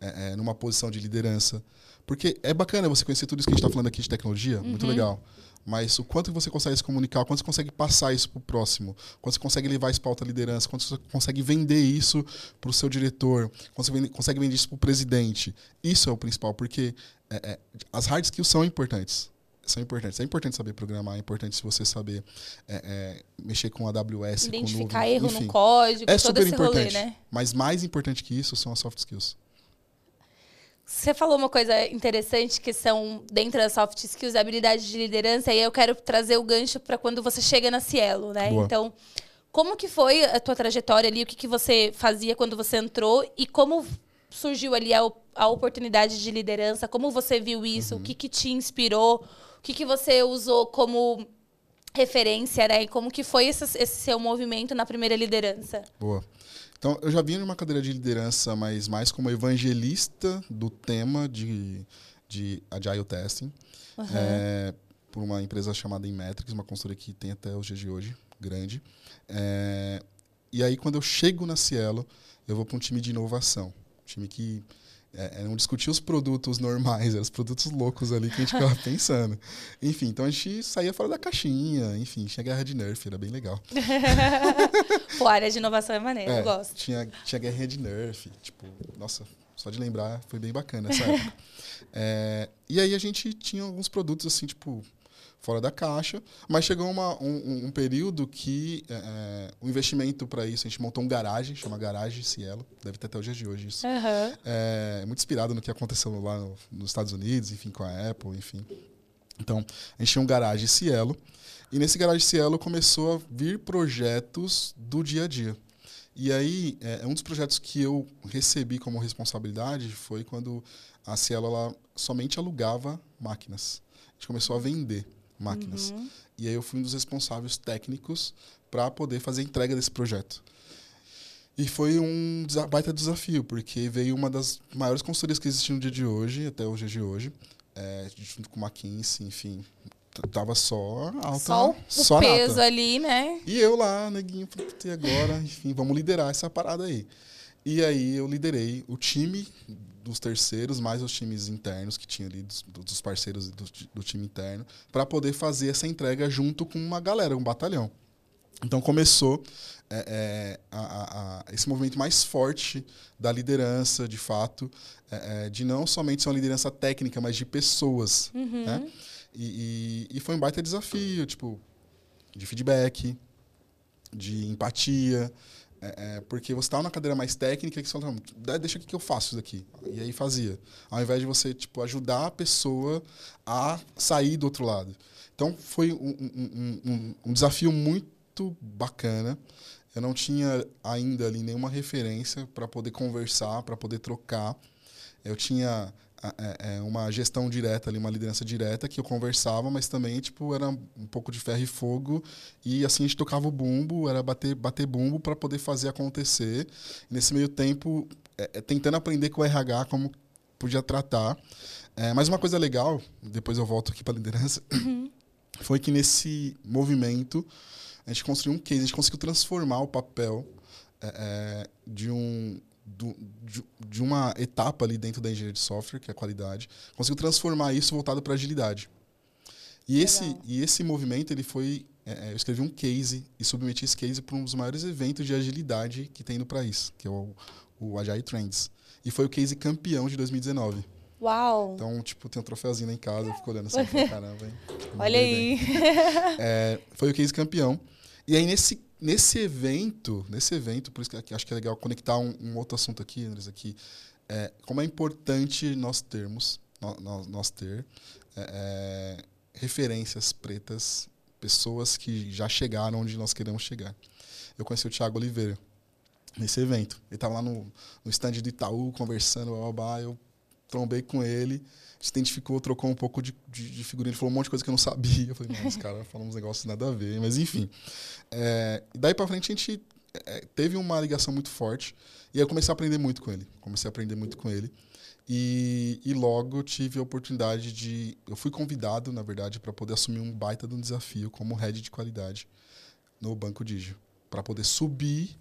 é, é, numa posição de liderança. Porque é bacana você conhecer tudo isso que a gente está falando aqui de tecnologia, muito Uhum. legal. Mas o quanto você consegue se comunicar, o quanto você consegue passar isso para o próximo, quanto você consegue levar isso para alta liderança, quanto você consegue vender isso para o seu diretor, quanto você consegue vender isso para o presidente. Isso é o principal, porque é, é, as hard skills são importantes. São importantes. É importante saber programar, é importante você saber é, é, mexer com AWS, Identificar com nuvem, erro enfim. no código, É todo super esse rolê, importante. né? Mas mais importante que isso são as soft skills. Você falou uma coisa interessante que são dentro das soft skills, habilidades de liderança, e aí eu quero trazer o gancho para quando você chega na Cielo, né? Boa. Então, como que foi a tua trajetória ali? O que, que você fazia quando você entrou e como surgiu ali a, a oportunidade de liderança? Como você viu isso? Uhum. O que, que te inspirou? O que, que você usou como referência, né? E como que foi esse, esse seu movimento na primeira liderança? Boa. Então, eu já vinha numa cadeira de liderança, mas mais como evangelista do tema de, de Agile Testing, Aham. é, por uma empresa chamada Inmetrics, uma consultoria que tem até os dias de hoje, grande. É, e aí, quando eu chego na Cielo, eu vou para um time de inovação. Um time que é, é, não discutia os produtos normais, eram os produtos loucos ali que a gente ficava [laughs] pensando. Enfim, então a gente saía fora da caixinha, enfim, tinha guerra de Nerf, era bem legal. [laughs] A área de inovação é maneira, É, eu gosto. Tinha, tinha guerrinha de Nerf, tipo, nossa, só de lembrar foi bem bacana essa época. [laughs] É, e aí a gente tinha alguns produtos assim, tipo, fora da caixa, mas chegou uma, um, um- período que é, é, o investimento para isso, a gente montou um garagem, chama Garagem Cielo, deve ter até o dia de hoje isso. Aham. É, muito inspirado no que aconteceu lá no- nos Estados Unidos, enfim, com a Apple, enfim. Então, a gente tinha um garagem Cielo, e nesse garagem Cielo começou a vir projetos do dia a dia. E aí, é, um dos projetos que eu recebi como responsabilidade foi quando a Cielo ela somente alugava máquinas. A gente começou a vender máquinas. Uhum. E aí eu fui um dos responsáveis técnicos para poder fazer a entrega desse projeto. E foi um baita desafio, porque veio uma das maiores consultorias que existem no dia de hoje, até o dia de hoje, é, junto com o McKinsey, enfim, tava só alta, Só o, só peso nata. ali, né? E eu lá, neguinho, falei, "Putz, e agora, enfim, vamos liderar essa parada aí. E aí eu liderei o time dos terceiros, mais os times internos que tinha ali, dos, dos parceiros do, do time interno, para poder fazer essa entrega junto com uma galera, um batalhão. Então começou é, é, a- a- esse movimento mais forte da liderança, de fato, é, é, de não somente ser uma liderança técnica, mas de pessoas. Uhum. Né? E, e- e foi um baita desafio, tipo, de feedback, de empatia, é, é, porque você estava na cadeira mais técnica que você fala, "Não, dá- deixa aqui que eu faço isso daqui. E aí fazia. Ao invés de você, tipo, ajudar a pessoa a sair do outro lado. Então foi um, um- um- um- desafio muito bacana. Eu não tinha ainda ali nenhuma referência para poder conversar, para poder trocar. Eu tinha é, é, uma gestão direta ali, uma liderança direta que eu conversava, mas também tipo era um pouco de ferro e fogo e assim a gente tocava o bumbo, era bater bater bumbo para poder fazer acontecer. E nesse meio tempo, é, é, tentando aprender com o RH como podia tratar. É, mas uma coisa legal, depois eu volto aqui para liderança, foi que nesse movimento a gente construiu um case, a gente conseguiu transformar o papel é, é, de um do- de, de uma etapa ali dentro da engenharia de software, que é a qualidade, conseguiu transformar isso voltado para agilidade. E esse, e esse movimento, ele foi. é, é, eu escrevi um case e submeti esse case para um dos maiores eventos de agilidade que tem no país, que é o, o Agile Trends. E foi o case campeão de 2019. Uau! Então, tipo, tem um troféuzinho lá em casa, eu fico olhando [laughs] assim, caramba, hein? Olha aí. [laughs] É, foi o case campeão. E aí, nesse, nesse evento, nesse evento, por isso que acho que é legal conectar um, um outro assunto aqui, Andres, aqui, é, como é importante nós termos, nós, nós ter é, é, referências pretas, pessoas que já chegaram onde nós queremos chegar. Eu conheci o Thiago Oliveira nesse evento. Ele estava lá no, no stand do Itaú, conversando, blá, blá, blá, eu trombei com ele, se identificou, trocou um pouco de, de, de figurinha, ele falou um monte de coisa que eu não sabia. Eu falei, não, esse cara falou uns negócios nada a ver, mas enfim. É, daí para frente a gente é, teve uma ligação muito forte e eu comecei a aprender muito com ele. Comecei a aprender muito com ele. E, e logo tive a oportunidade de. Eu fui convidado, na verdade, para poder assumir um baita de um desafio como head de qualidade no Banco Digio. Para poder subir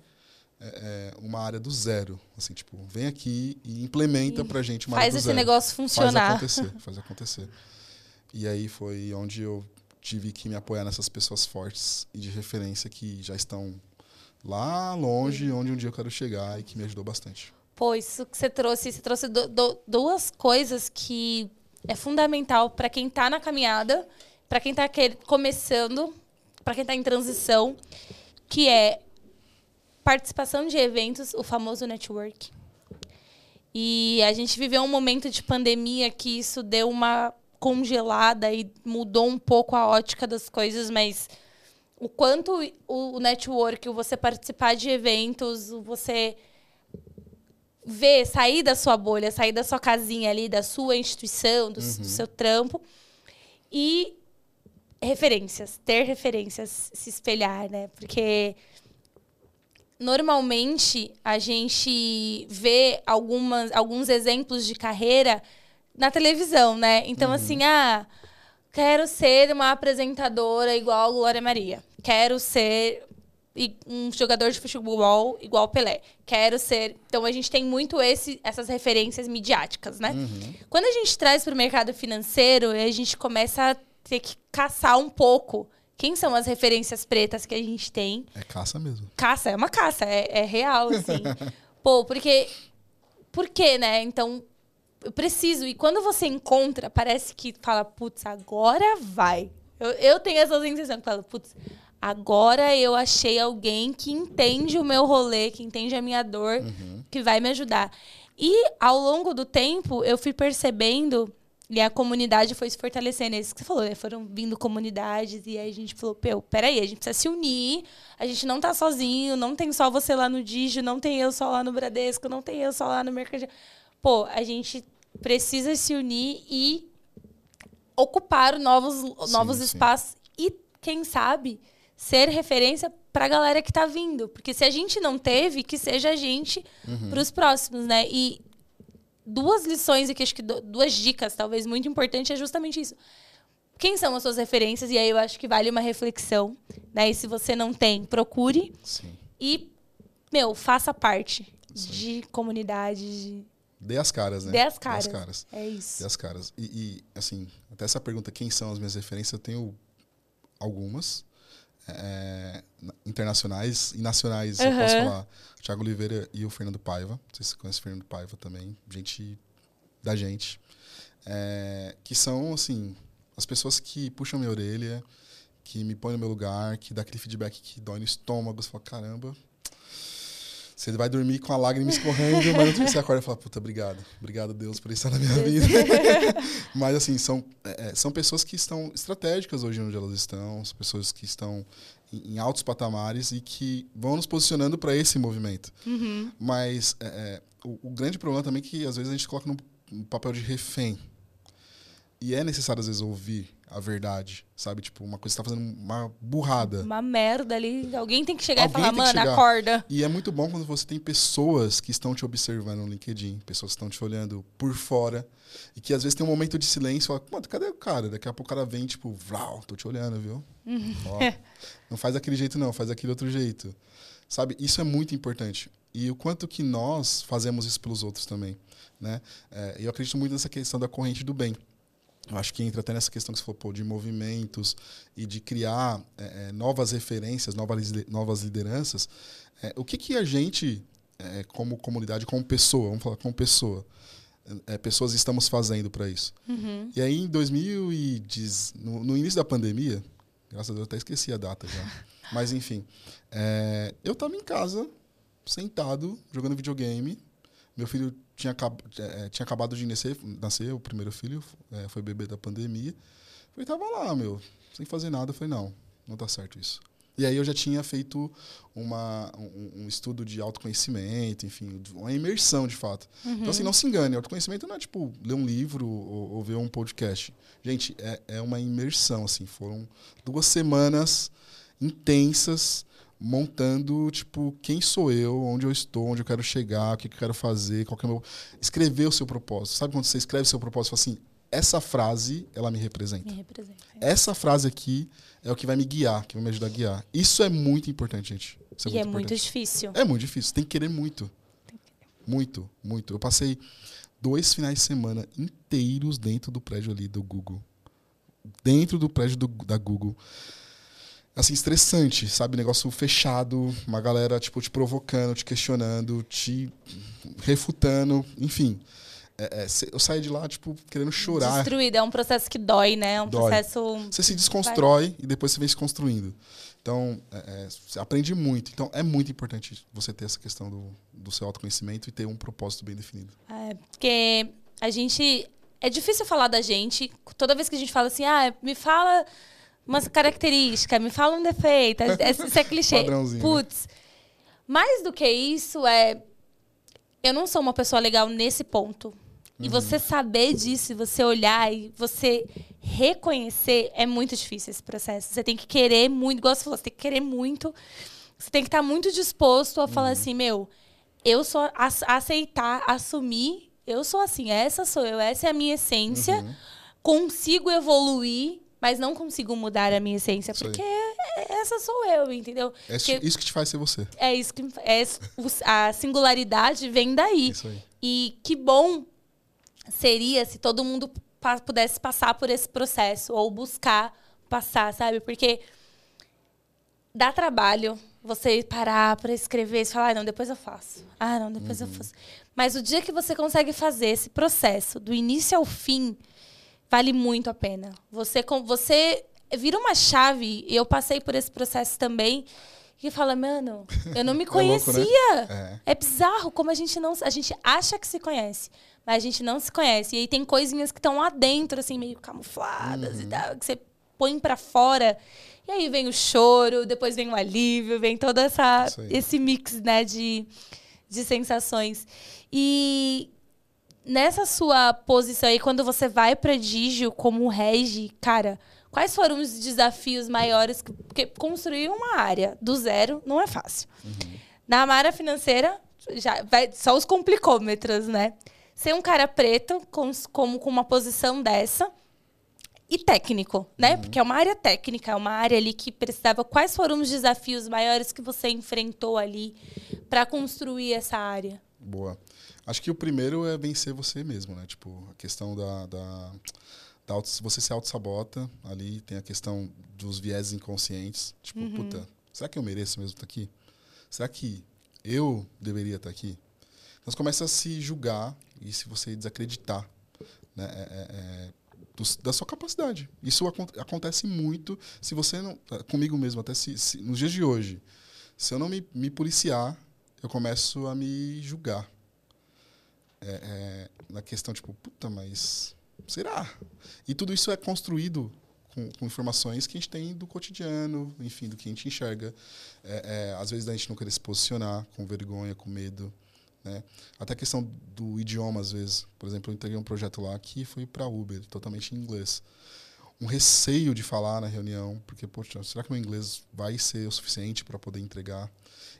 é, é, uma área do zero. Assim, tipo, vem aqui e implementa para gente uma faz esse zero. negócio funcionar. Faz acontecer, [laughs] faz acontecer. E aí foi onde eu tive que me apoiar nessas pessoas fortes e de referência que já estão lá longe, onde um dia eu quero chegar e que me ajudou bastante. Pô, isso que você trouxe, você trouxe do, do, duas coisas que é fundamental para quem está na caminhada, para quem está começando, para quem está em transição, que é participação de eventos, o famoso network. E a gente viveu um momento de pandemia que isso deu uma congelada e mudou um pouco a ótica das coisas, mas o quanto o network, você participar de eventos, você ver, sair da sua bolha, sair da sua casinha ali, da sua instituição, do, uhum. do seu trampo. E referências, ter referências, se espelhar, né? Porque normalmente a gente vê algumas, alguns exemplos de carreira na televisão, né? Então, uhum. assim, ah, quero ser uma apresentadora igual a Glória Maria. Quero ser um jogador de futebol igual Pelé. Quero ser. Então a gente tem muito esse, essas referências midiáticas, né? Uhum. Quando a gente traz para o mercado financeiro, a gente começa a ter que caçar um pouco. Quem são as referências pretas que a gente tem? É caça mesmo. Caça, é uma caça, é, é real, assim. [laughs] Pô, porque. Por quê, né? Então, eu preciso. E quando você encontra, parece que fala, putz, agora vai. Eu, eu tenho essa sensação que fala, putz, Agora eu achei alguém que entende o meu rolê, que entende a minha dor, uhum. que vai me ajudar. E ao longo do tempo, eu fui percebendo e a comunidade foi se fortalecendo. É isso que você falou, né? Foram vindo comunidades e aí a gente falou, pô, peraí, a gente precisa se unir. A gente não tá sozinho, não tem só você lá no Digio, não tem eu só lá no Bradesco, não tem eu só lá no Mercado. Pô, a gente precisa se unir e ocupar novos, sim, novos sim. espaços e, quem sabe, ser referência para a galera que está vindo. Porque se a gente não teve, que seja a gente uhum. para os próximos, né? E duas lições aqui, acho que duas dicas, talvez, muito importantes, é justamente isso. Quem são as suas referências? E aí eu acho que vale uma reflexão. Né? E se você não tem, procure. Sim. E, meu, faça parte Sim. de comunidade. De... Dê as caras, né? Dê as caras. Dê as caras. É isso. Dê as caras. E, e, assim, até essa pergunta, quem são as minhas referências, eu tenho algumas é, internacionais e nacionais, uhum. eu posso falar. O Thiago Oliveira e o Fernando Paiva. Não sei se você conhece o Fernando Paiva também. Gente da gente. É, que são, assim, as pessoas que puxam minha orelha, que me põem no meu lugar, que dá aquele feedback que dói no estômago. Você fala, caramba, você vai dormir com a lágrima escorrendo, mas outro você acorda e fala, puta, obrigado. Obrigado, Deus, por estar na minha vida. [laughs] mas, assim, são, é, é, são pessoas que estão estratégicas hoje onde elas estão, são pessoas que estão em, em altos patamares e que vão nos posicionando para esse movimento. Uhum. Mas é, é, o, o, grande problema também é que, às vezes, a gente coloca no, no papel de refém. E é necessário, às vezes, ouvir a verdade, sabe? Tipo, uma coisa que você tá fazendo uma burrada. Uma merda ali. Alguém tem que chegar Alguém e falar, mano, acorda. E é muito bom quando você tem pessoas que estão te observando no LinkedIn, pessoas que estão te olhando por fora. E que às vezes tem um momento de silêncio e fala, mano, cadê o cara? Daqui a pouco o cara vem, tipo, vlau, tô te olhando, viu? Uhum. Ó, [laughs] não faz daquele jeito, não, faz daquele outro jeito. Sabe? Isso é muito importante. E o quanto que nós fazemos isso pelos outros também. Né? É, eu acredito muito nessa questão da corrente do bem. Eu acho que entra até nessa questão que você falou pô, de movimentos e de criar é, é novas referências, novas, novas lideranças. É, o que, que a gente é, como comunidade, como pessoa, vamos falar como pessoa, é, pessoas estamos fazendo para isso. Uhum. E aí, em 2010, no, no, início da pandemia, graças a Deus, eu até esqueci a data já. [laughs] Mas, enfim, é, eu estava em casa, sentado, jogando videogame. Meu filho tinha, é, tinha acabado de nascer, nascer, o primeiro filho, é, foi bebê da pandemia. Eu estava lá, meu, sem fazer nada. Eu falei, não, não tá certo isso. E aí eu já tinha feito uma, um, um, estudo de autoconhecimento, enfim, uma imersão de fato. Uhum. Então, assim, não se engane, autoconhecimento não é tipo ler um livro ou, ou ver um podcast. Gente, é, é uma imersão, assim. Foram duas semanas intensas montando, tipo, quem sou eu, onde eu estou, onde eu quero chegar, o que, eu quero fazer, qual que é o meu... Escrever o seu propósito. Sabe quando você escreve o seu propósito e fala assim, essa frase, ela me representa. Me representa. É. Essa frase aqui é o que vai me guiar, que vai me ajudar a guiar. Isso é muito importante, gente. Isso é e muito é importante. muito difícil. É muito difícil. Tem que querer muito. Que querer. Muito, muito. Eu passei dois finais de semana inteiros dentro do prédio ali do Google. Dentro do prédio do, da Google. Assim, estressante, sabe? Negócio fechado, uma galera, tipo, te provocando, te questionando, te refutando, enfim. É, é, eu saí de lá, tipo, querendo chorar. Destruído, é um processo que dói, né? É um dói. processo. Você se desconstrói Vai. e depois você vem se construindo. Então, é, é, você aprende muito. Então, é muito importante você ter essa questão do, do seu autoconhecimento e ter um propósito bem definido. É, porque a gente. É difícil falar da gente. Toda vez que a gente fala assim, ah, me fala uma característica, me fala um defeito. É, é, isso é [laughs] clichê. Né? Putz. Mais do que isso, é. Eu não sou uma pessoa legal nesse ponto. E uhum. você saber disso, você olhar e você reconhecer, é muito difícil esse processo. Você tem que querer muito, igual você falou, você tem que querer muito. Você tem que estar muito disposto a uhum. falar assim, meu, eu sou a, aceitar, assumir, eu sou assim, essa sou eu, essa é a minha essência. Uhum. Consigo evoluir, mas não consigo mudar a minha essência, isso porque aí. essa sou eu, entendeu? É porque isso que te faz ser você. É isso que é, a singularidade vem daí. Isso aí. E que bom seria se todo mundo pudesse passar por esse processo ou buscar passar, sabe? Porque dá trabalho você parar para escrever e falar, ah, não, depois eu faço. Ah, não, depois uhum. eu faço. Mas o dia que você consegue fazer esse processo do início ao fim, vale muito a pena. Você você vira uma chave, e eu passei por esse processo também, e fala, mano, eu não [laughs] me conhecia. é, louco, né? é. é bizarro como a gente não, a gente acha que se conhece, mas a gente não se conhece. E aí tem coisinhas que estão lá dentro, assim, meio camufladas uhum. e tal, que você põe para fora. E aí vem o choro, depois vem o alívio, vem todo essa, esse mix, né, de, de sensações. E nessa sua posição aí, quando você vai para Digio como regi, cara, quais foram os desafios maiores? Porque construir uma área do zero não é fácil. Uhum. Na área financeira, já vai, só os complicômetros, né? ser um cara preto, com, como com uma posição dessa, e técnico, né? Uhum. Porque é uma área técnica, é uma área ali que precisava. Quais foram os desafios maiores que você enfrentou ali para construir essa área? Boa. Acho que o primeiro é vencer você mesmo, né? Tipo, a questão da. da, da auto, você se auto-sabota ali, tem a questão dos viés inconscientes. Tipo, uhum. puta, será que eu mereço mesmo estar aqui? Será que eu deveria estar aqui? Então você começa a se julgar e se você desacreditar né, é, é, é do, da sua capacidade. Isso ac acontece muito se você não. Comigo mesmo, até se, se, nos dias de hoje. Se eu não me, me policiar, eu começo a me julgar. É, é, na questão, tipo, puta, mas será? E tudo isso é construído com, com, informações que a gente tem do cotidiano, enfim, do que a gente enxerga. É, é, às vezes a gente não querer se posicionar com vergonha, com medo. Né? Até a questão do idioma, às vezes. Por exemplo, eu entreguei um projeto lá que foi para Uber, totalmente em inglês. Um receio de falar na reunião, porque, poxa, será que meu inglês vai ser o suficiente para poder entregar?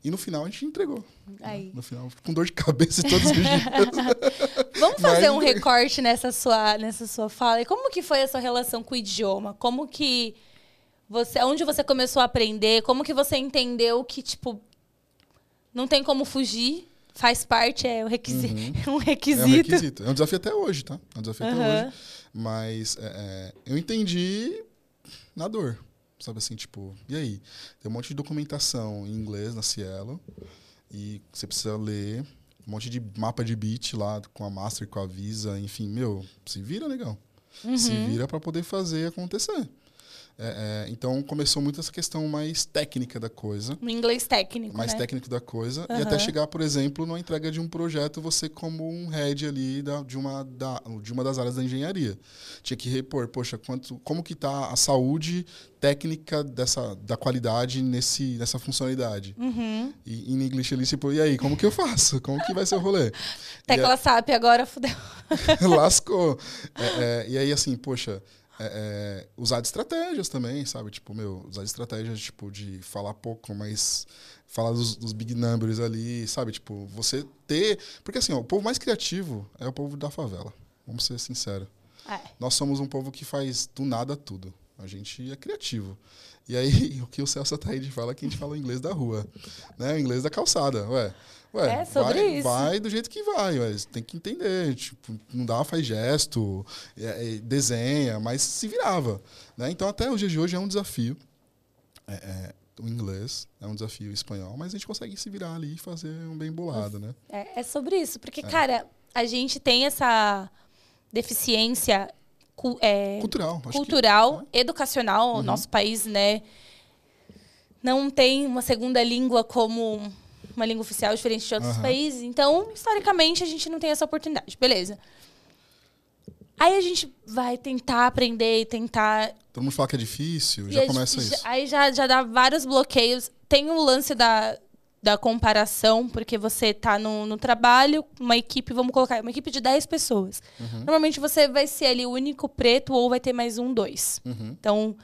E no final a gente entregou. Né? No final, com dor de cabeça todos os dias. [laughs] Vamos fazer Mas... um recorte nessa sua, nessa sua fala. E como que foi a sua relação com o idioma? Como que você, onde você começou a aprender? Como que você entendeu que tipo não tem como fugir faz parte, é [laughs] um requisito. Uhum. um requisito. É um requisito. É um desafio até hoje, tá? É um desafio uhum. até hoje. Mas é, é, eu entendi na dor. Sabe assim, tipo, e aí? Tem um monte de documentação em inglês na Cielo. E você precisa ler um monte de mapa de beat lá com a Master, com a Visa, enfim, meu, se vira, legal. Uhum. Se vira para poder fazer acontecer. É, é, então começou muito essa questão mais técnica da coisa. Um inglês técnico, Mais né? técnico da coisa. E Aham. até chegar, por exemplo, na entrega de um projeto, você como um head ali da, de, uma, da, de uma das áreas da engenharia. Tinha que repor, poxa, quanto, como que está a saúde técnica dessa, da qualidade nesse, nessa funcionalidade. Uhum. E em inglês ali, tipo, e aí, como que eu faço? Como que vai ser o rolê? [laughs] Tecla SAP agora fudeu. [laughs] Lascou. É, é, e aí, assim, poxa, é, é, usar de estratégias também, sabe? Tipo, meu, usar de estratégias, tipo, de falar pouco, mas falar dos, dos big numbers ali, sabe? Tipo, você ter. Porque assim, ó, o povo mais criativo é o povo da favela. Vamos ser sinceros. É. Nós somos um povo que faz do nada tudo. A gente é criativo. E aí, [laughs] o que o Celso Ataíde fala é que a gente fala o inglês da rua. Né? O inglês da calçada. Ué, ué É sobre vai, isso. vai do jeito que vai. Ué. Você tem que entender. Tipo, não dá, faz gesto, é, é, desenha, mas se virava. Né? Então, até o dia de hoje é um desafio. É, é, o inglês é um desafio espanhol, mas a gente consegue se virar ali e fazer um bem bolado, né? É, sobre isso. Porque, cara, a gente tem essa deficiência cu- Cultural. acho que- cultural, educacional. Uhum. O nosso país, né, não tem uma segunda língua como uma língua oficial diferente de outros Aham. países. Então, historicamente, a gente não tem essa oportunidade. Beleza. Aí a gente vai tentar aprender e tentar Todo mundo fala que é difícil, E já a começa gente- isso. Aí já, já dá vários bloqueios. Tem o lance da, da comparação, porque você tá no, no trabalho, uma equipe, vamos colocar, uma equipe de 10 pessoas. Uhum. Normalmente você vai ser ali o único preto ou vai ter mais um, dois. Uhum. Então,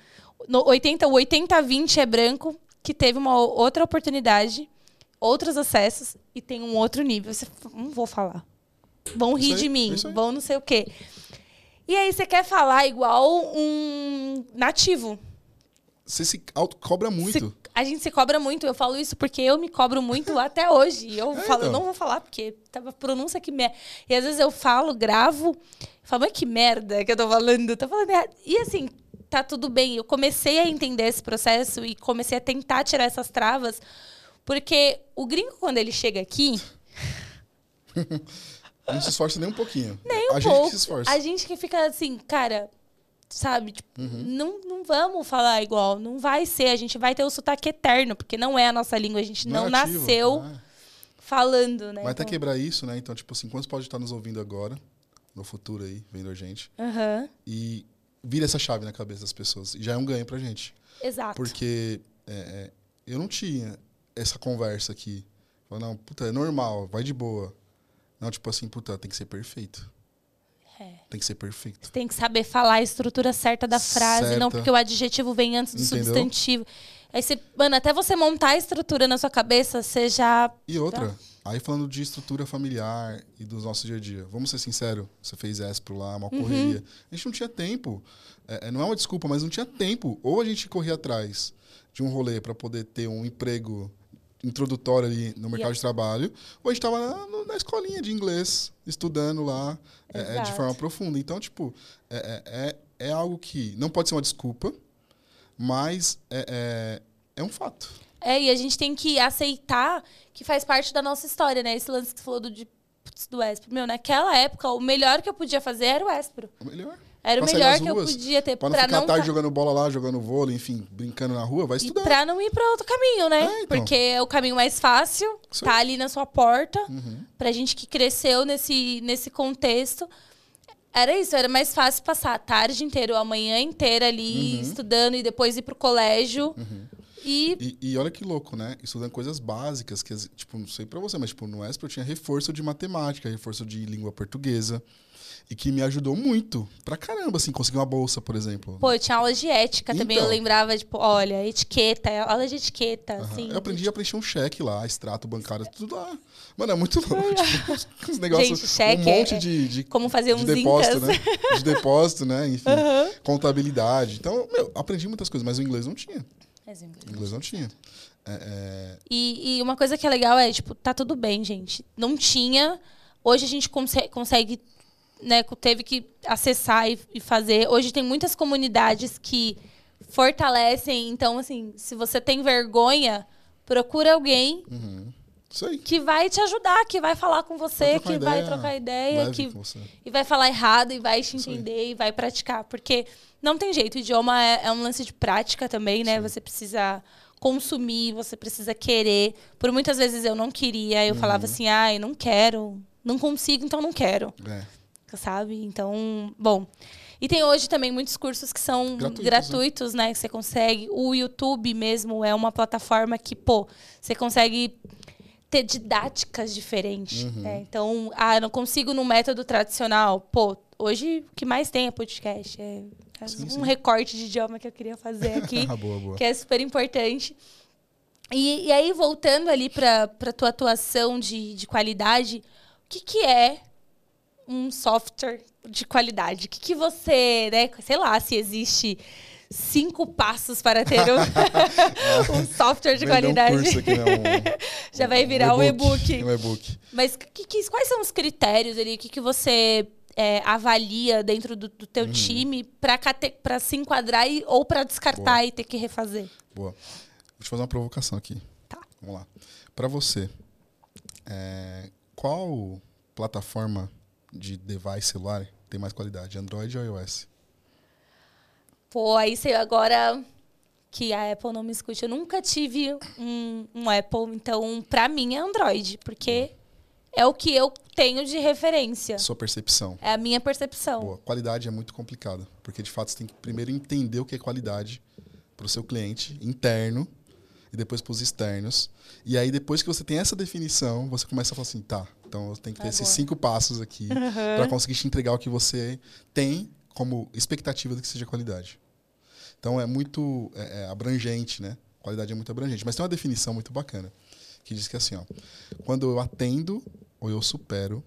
no 80, o 80-20 é branco, que teve uma outra oportunidade, outros acessos e tem um outro nível. Você, não vou falar. Vão rir de mim, vão não sei o quê. E aí você quer falar igual um nativo. Você se cobra muito. Se- a gente se cobra muito. Eu falo isso porque eu me cobro muito [laughs] até hoje. E Eu É, falo, eu então. não vou falar porque tava pronúncia que merda. E às vezes eu falo, gravo, falo, mas que merda que eu tô falando. Tô falando errado. E assim, tá tudo bem. Eu comecei a entender esse processo e comecei a tentar tirar essas travas. Porque o gringo, quando ele chega aqui, [laughs] Não se esforça nem um pouquinho. nem um a gente pouco. que se esforça. A gente que fica assim, cara, sabe? Tipo, Uhum. não, não vamos falar igual. Não vai ser. A gente vai ter o sotaque eterno, porque não é a nossa língua. A gente não, é nativo, nasceu né? falando, né? Vai até Então- quebrar isso, né? Então, tipo assim, quantos pode estar nos ouvindo agora, no futuro aí, vendo a gente, Aham, e vira essa chave na cabeça das pessoas. E já é um ganho pra gente. exato. Porque é, é, eu não tinha essa conversa aqui. Não, puta, é normal, vai de boa. Não, tipo assim, puta, tem que ser perfeito. É. Tem que ser perfeito. Você tem que saber falar a estrutura certa da frase, não Certa. porque o adjetivo vem antes do Entendeu? substantivo. Aí você, mano, até você montar a estrutura na sua cabeça, você já. E outra, aí falando de estrutura familiar e dos nossos dia a dia. Vamos ser sinceros, você fez Espro lá, uma Uhum. correria. A gente não tinha tempo. É, é, não é uma desculpa, mas não tinha tempo. Ou a gente corria atrás de um rolê para poder ter um emprego introdutório ali no mercado Yeah. de trabalho, ou a gente estava na, na escolinha de inglês, estudando lá é, é, de forma profunda. Então, tipo, é, é, é, é algo que não pode ser uma desculpa, mas é, é, é um fato. É, e a gente tem que aceitar que faz parte da nossa história, né? Esse lance que você falou do, de, do Espro. Meu, naquela época, o melhor que eu podia fazer era o Espro. É melhor. Era o melhor que eu ruas, podia ter. Pra não pra ficar não tarde jogando bola lá, jogando vôlei, enfim, brincando na rua, vai E estudar. pra não ir pra outro caminho, né? É, então. Porque é o caminho mais fácil, Isso tá ali na sua porta. Uhum. Pra gente que cresceu nesse, nesse contexto. Era isso, era mais fácil passar a tarde inteira, ou a manhã inteira ali Uhum. estudando e depois ir pro colégio. E E, e olha que louco, né? Estudando coisas básicas, que, tipo, não sei pra você, mas tipo, no ESPRO eu tinha reforço de matemática, reforço de língua portuguesa. E que me ajudou muito, pra caramba, assim, conseguir uma bolsa, por exemplo. Pô, eu tinha aula de ética também. Eu Então. lembrava, tipo, olha, etiqueta, aula de etiqueta, Aham. assim. eu aprendi a preencher um cheque lá, extrato bancário, tudo lá. Mano, é muito louco. [laughs] tipo, [laughs] uns- negócios, Gente, cheque um monte é- de, de, Como fazer de uns depósito, incas. né? De depósito, né? Enfim, Aham. contabilidade. Então, meu, aprendi muitas coisas, mas o inglês não tinha. Mas inglês. O inglês não tinha. É, é, E, e uma coisa que é legal é, tipo, tá tudo bem, gente. Não tinha. Hoje a gente conse- consegue, né, teve que acessar e, e fazer. Hoje tem muitas comunidades que fortalecem. Então, assim, se você tem vergonha, procura alguém uhum. Que vai te ajudar, que vai falar com você, Vai que vai ideia trocar ideia, que e vai falar errado e vai te entender e vai praticar. Porque não tem jeito, o idioma é, é um lance de prática também, né? Sim. Você precisa consumir, você precisa querer. Por muitas vezes eu não queria, eu Uhum. falava assim, ai, não quero, não consigo, então não quero, É. sabe? Então, bom. E tem hoje também muitos cursos que são Gratuitos, gratuitos, né? Que você consegue. O YouTube mesmo é uma plataforma que, pô, você consegue ter didáticas diferentes. Uhum. né? Então, ah, não consigo no método tradicional. Pô, hoje o que mais tem é podcast. É, é Sim, um sim. recorte de idioma que eu queria fazer [laughs] aqui, boa, boa. que é super importante. E, e aí, voltando ali para a tua atuação de, de qualidade, o que, que é um software de qualidade? O que, que você, né? Sei lá, se existe cinco passos para ter um, [laughs] [laughs] um software de qualidade. Um aqui, né? Um- [laughs] Já vai virar um e-book. Um e-book. Mas que- que- quais são os critérios ali? O que, que você é, avalia dentro do, do Uhum. teu time para se enquadrar e, ou para descartar Boa. e ter que refazer? Boa. Vou te fazer uma provocação aqui. Tá. Vamos lá. Para você, é, qual plataforma de device celular tem mais qualidade, Android ou iOS? Pô, aí você agora que a Apple não me escute, eu nunca tive um, um Apple, então para mim é Android, porque é o que eu tenho de referência. Sua percepção. É a minha percepção. Boa. Qualidade é muito complicado, porque de fato você tem que primeiro entender o que é qualidade para o seu cliente interno e depois para os externos. E aí depois que você tem essa definição, você começa a falar assim, tá, então tenho que ter Ah, esses boa. cinco passos aqui [laughs] para conseguir te entregar o que você tem como expectativa de que seja qualidade. Então é muito é, é, abrangente, né? Qualidade é muito abrangente. Mas tem uma definição muito bacana que diz que assim, ó, quando eu atendo ou eu supero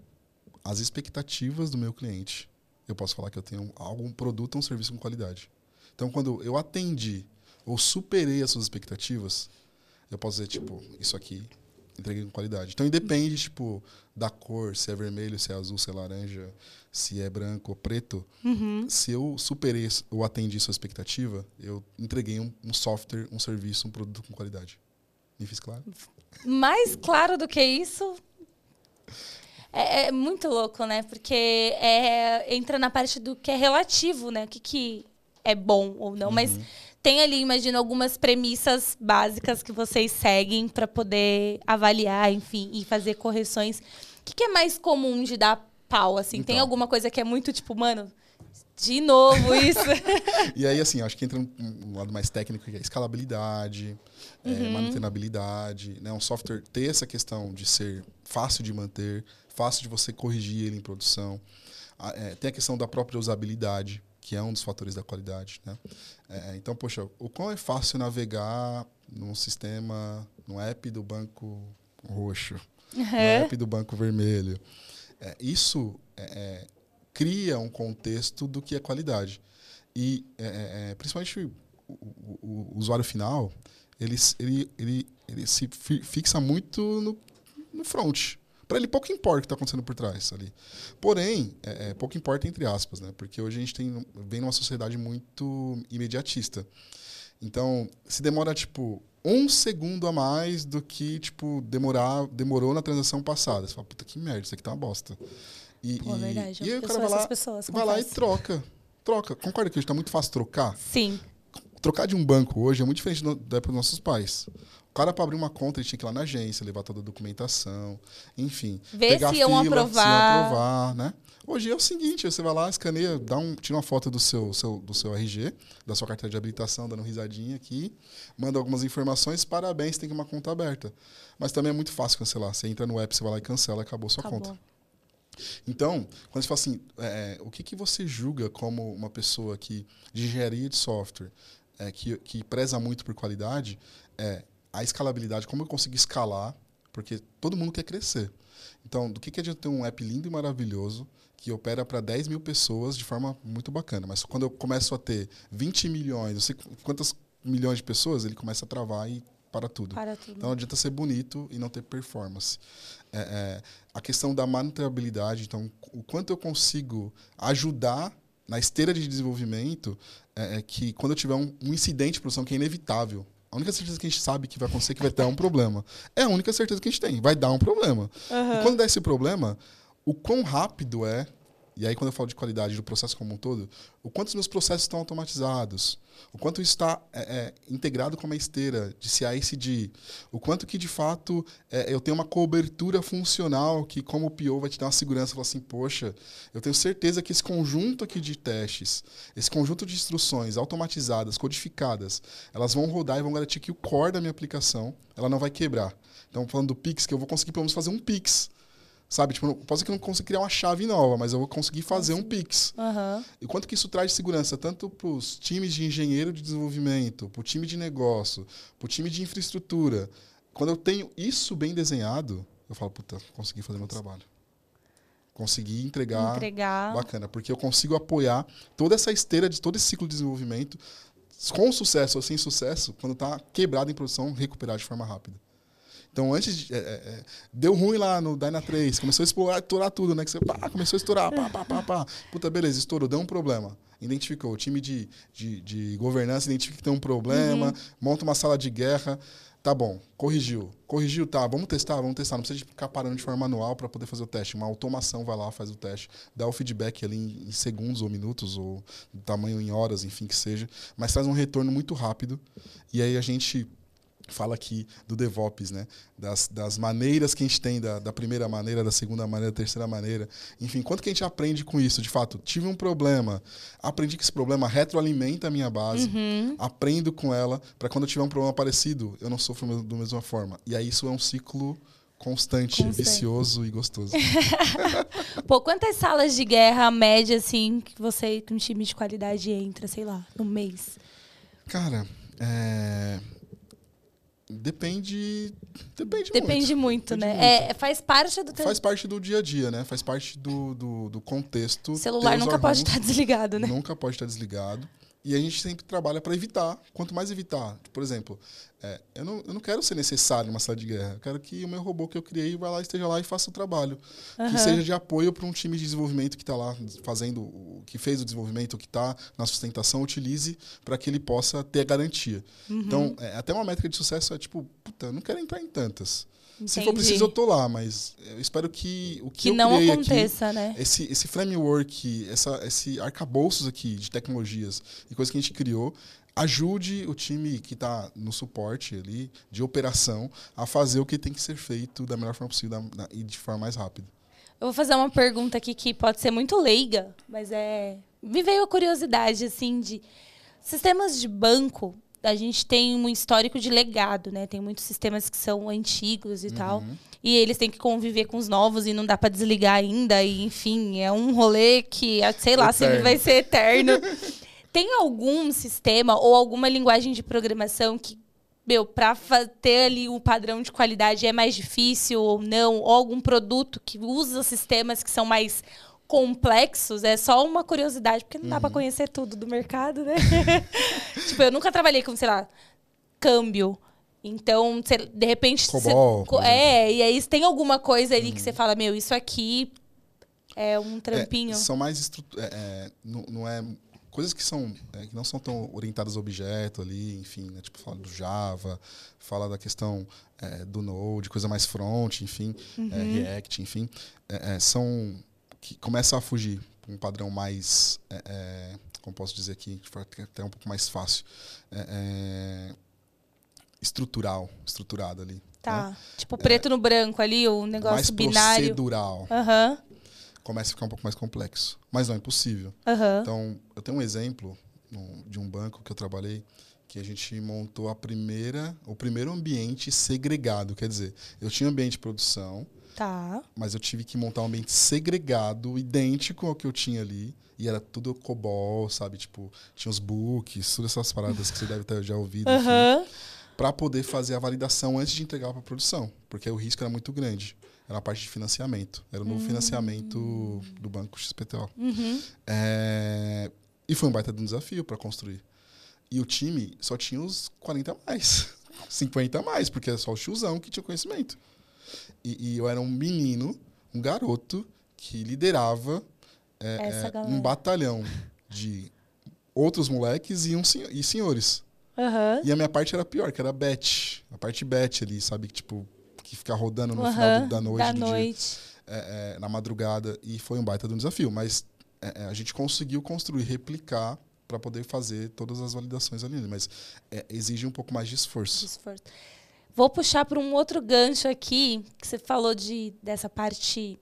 as expectativas do meu cliente, eu posso falar que eu tenho algum produto ou um serviço com qualidade. Então, quando eu atendi ou superei as suas expectativas, eu posso dizer, tipo, isso aqui entreguei com qualidade. Então, independe, tipo, da cor, se é vermelho, se é azul, se é laranja, se é branco ou preto. Uhum. Se eu superei ou atendi sua expectativa, eu entreguei um, um software, um serviço, um produto com qualidade. Me fiz claro? Mais claro do que isso. É, é muito louco, né? Porque é, entra na parte do que é relativo, né? O que, que é bom ou não. Mas tem ali, imagino, algumas premissas básicas que vocês seguem para poder avaliar, enfim, e fazer correções. O que, que é mais comum de dar pau, assim? Tem Então. alguma coisa que é muito tipo, mano, de novo isso? [laughs] E aí, assim, acho que entra um, um lado mais técnico, que é escalabilidade, é, manutenabilidade, né? Um software ter essa questão de ser fácil de manter, fácil de você corrigir ele em produção. Ah, é, tem a questão da própria usabilidade, que é um dos fatores da qualidade, né? É, então, poxa, o quão é fácil navegar num sistema, no app do banco roxo, no app do banco vermelho. É, isso é, é, cria um contexto do que é qualidade. E, é, é, é, principalmente, o, o- o usuário final, ele, ele, ele, ele se fi- fixa muito no, no front. Para ele, pouco importa o que está acontecendo por trás ali. Porém, é, é, pouco importa entre aspas, né? Porque hoje a gente tem, vem numa sociedade muito imediatista. Então, se demora, tipo, um segundo a mais do que, tipo, demorar, demorou na transação passada. Você fala, puta, que merda, isso aqui tá uma bosta. E, Pô, e, verdade. e aí eu o cara vai lá, pessoas. vai lá e troca. Troca. Concorda que hoje tá muito fácil trocar? Sim. Trocar de um banco hoje é muito diferente da época dos nossos pais. O cara, para abrir uma conta, ele tinha que ir lá na agência, levar toda a documentação, enfim. Ver pegar se iam fila, aprovar. Se iam aprovar, né? Hoje é o seguinte, você vai lá, escaneia, dá um, tira uma foto do seu, seu- do seu RG, da sua carteira de habilitação, dando risadinha aqui, manda algumas informações, parabéns, tem uma conta aberta. Mas também é muito fácil cancelar. Você entra no app, você vai lá e cancela, acabou sua Acabou. conta. Então, quando você fala assim, é, o que, que você julga como uma pessoa que de engenharia de software, é, que, que preza muito por qualidade, é a escalabilidade, como eu consigo escalar, porque todo mundo quer crescer. Então, do que, que adianta ter um app lindo e maravilhoso que opera para 10 mil pessoas de forma muito bacana, mas quando eu começo a ter 20 milhões, não sei quantas milhões de pessoas, ele começa a travar e para tudo. Para tudo. Então não adianta ser bonito e não ter performance. É, é, a questão da manutenabilidade, então, o quanto eu consigo ajudar na esteira de desenvolvimento, é, é que quando eu tiver um, um incidente de produção que é inevitável, A única certeza que a gente sabe que vai acontecer é que vai dar um problema. É a única certeza que a gente tem. Vai dar um problema. E quando dá esse problema, o quão rápido é e aí, quando eu falo de qualidade do processo como um todo, o quanto os meus processos estão automatizados, o quanto isso está é, é, integrado com uma esteira de CI/CD, o quanto que, de fato, é, eu tenho uma cobertura funcional que, como o PO, vai te dar uma segurança, falar assim, poxa, eu tenho certeza que esse conjunto aqui de testes, esse conjunto de instruções automatizadas, codificadas, elas vão rodar e vão garantir que o core da minha aplicação, ela não vai quebrar. Então, falando do Pix, que eu vou conseguir, pelo menos, fazer um Pix Sabe? Tipo, ser que eu não consiga criar uma chave nova, mas eu vou conseguir fazer um Pix. Uhum. E quanto que isso traz de segurança, tanto para os times de engenheiro de desenvolvimento, para o time de negócio, para o time de infraestrutura. Quando eu tenho isso bem desenhado, eu falo, puta, consegui fazer meu trabalho. Consegui entregar, entregar. bacana, porque eu consigo apoiar toda essa esteira de todo esse ciclo de desenvolvimento com sucesso ou sem sucesso, quando está quebrado em produção, recuperar de forma rápida. Então, antes de, é, é, é deu ruim lá no Dyna 3, começou a explorar, estourar tudo, né? Que você pá, começou a estourar, pá, pá, pá, pá. Puta, beleza, estourou, deu um problema. Identificou, o time de, de, de governança identifica que tem um problema, uhum. monta uma sala de guerra. Tá bom, corrigiu. Corrigiu, tá, vamos testar, vamos testar. Não precisa ficar parando de forma manual para poder fazer o teste. Uma automação vai lá, faz o teste, dá o feedback ali em, em segundos ou minutos, ou tamanho em horas, enfim, que seja. Mas traz um retorno muito rápido. E aí a gente fala aqui do DevOps, né? Das, das maneiras que a gente tem, da, da primeira maneira, da segunda maneira, da terceira maneira. Enfim, quanto que a gente aprende com isso? De fato, tive um problema, aprendi que esse problema retroalimenta a minha base, uhum. aprendo com ela, para quando eu tiver um problema parecido, eu não sofro da mesma forma. E aí isso é um ciclo constante, constante. vicioso e gostoso. [laughs] Pô, quantas salas de guerra média, assim, que você, com um time de qualidade, entra, sei lá, no mês? Cara, é Depende. Depende, Depende muito, muito né? Muito. É, faz parte do. Faz parte do dia a dia, né? Faz parte do, do, do contexto. O celular nunca pode estar desligado, né? Nunca pode estar desligado. E a gente sempre trabalha para evitar. Quanto mais evitar. Por exemplo, é, eu, não, eu não quero ser necessário numa sala de guerra. Eu quero que o meu robô que eu criei vá lá, esteja lá e faça o trabalho. Uhum. Que seja de apoio para um time de desenvolvimento que está lá fazendo, que fez o desenvolvimento, que está na sustentação, utilize para que ele possa ter a garantia. Uhum. Então, é, até uma métrica de sucesso é tipo, puta, eu não quero entrar em tantas. Entendi. Se for preciso, eu tô lá, mas eu espero que o que, que eu não aconteça, aqui, né? Esse, esse framework, essa, esse arcabouços aqui de tecnologias e coisas que a gente criou, ajude o time que está no suporte ali, de operação, a fazer o que tem que ser feito da melhor forma possível da, e de forma mais rápida. Eu vou fazer uma pergunta aqui que pode ser muito leiga, mas é. Me veio a curiosidade, assim, de. Sistemas de banco a gente tem um histórico de legado, né? Tem muitos sistemas que são antigos e uhum. tal. E eles têm que conviver com os novos e não dá para desligar ainda. E, enfim, é um rolê que, sei lá, eterno. sempre vai ser eterno. [laughs] tem algum sistema ou alguma linguagem de programação que, meu, para ter ali o um padrão de qualidade é mais difícil ou não? Ou algum produto que usa sistemas que são mais complexos, é só uma curiosidade, porque não uhum. dá para conhecer tudo do mercado, né? [laughs] tipo, eu nunca trabalhei com, sei lá, câmbio. Então, cê, de repente. Cobol, cê, é, e aí tem alguma coisa ali uhum. que você fala, meu, isso aqui é um trampinho. É, são mais estruturas. É, é, não, não, é. Coisas que são é, que não são tão orientadas a objeto ali, enfim, né? Tipo, fala do Java, fala da questão é, do Node, coisa mais front, enfim, uhum. React, enfim. são que começa a fugir para um padrão mais, é, é, como posso dizer aqui, até um pouco mais fácil, é, é, estrutural, estruturado ali. Tá. Né? Tipo preto no branco ali, o negócio mais binário. procedural. Uhum. Começa a ficar um pouco mais complexo. Mas não é impossível. Uhum. Então, eu tenho um exemplo de um banco que eu trabalhei que a gente montou a primeira, o primeiro ambiente segregado. Quer dizer, eu tinha ambiente de produção, Tá. Mas eu tive que montar um ambiente segregado, idêntico ao que eu tinha ali. E era tudo COBOL, sabe? Tipo, tinha os books, todas essas paradas que você deve ter já ouvido. Uhum. Para poder fazer a validação antes de entregar para produção. Porque o risco era muito grande. Era a parte de financiamento. Era o novo uhum. financiamento do Banco XPTO. Uhum. É... E foi um baita de um desafio para construir. E o time só tinha os 40 a mais. [laughs] 50 a mais, porque era só o tiozão que tinha conhecimento. E, e eu era um menino, um garoto, que liderava é, é, um batalhão de outros moleques e, um, e senhores. Aham. E a minha parte era pior, que era bet. A parte bet ali, sabe? Que, tipo, que fica rodando no Aham. final do- da noite, Da do dia, noite. é, é, na madrugada. E foi um baita de um desafio. Mas é, é, a gente conseguiu construir, replicar para poder fazer todas as validações ali. Mas exige um pouco mais de esforço. esforço. Vou puxar para um outro gancho aqui, que você falou de, dessa parte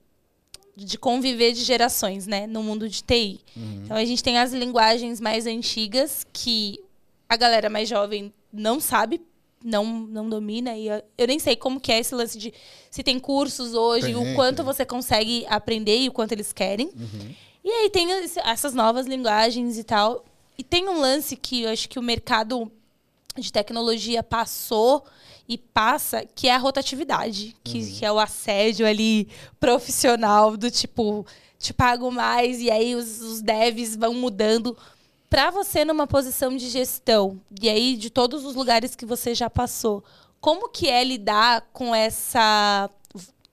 de conviver de gerações, né, no mundo de TI. Uhum. Então a gente tem as linguagens mais antigas que a galera mais jovem não sabe, não, não domina e eu, nem sei como que é esse lance de se tem cursos hoje, Tem, o quanto tem. você consegue aprender e o quanto eles querem. Uhum. E aí tem essas novas linguagens e tal. E tem um lance que eu acho que o mercado de tecnologia passou e passa, que é a rotatividade, que, que é o assédio ali profissional do tipo, te pago mais, e aí os, os devs vão mudando. Para você numa posição de gestão, e aí de todos os lugares que você já passou, como que é lidar com essa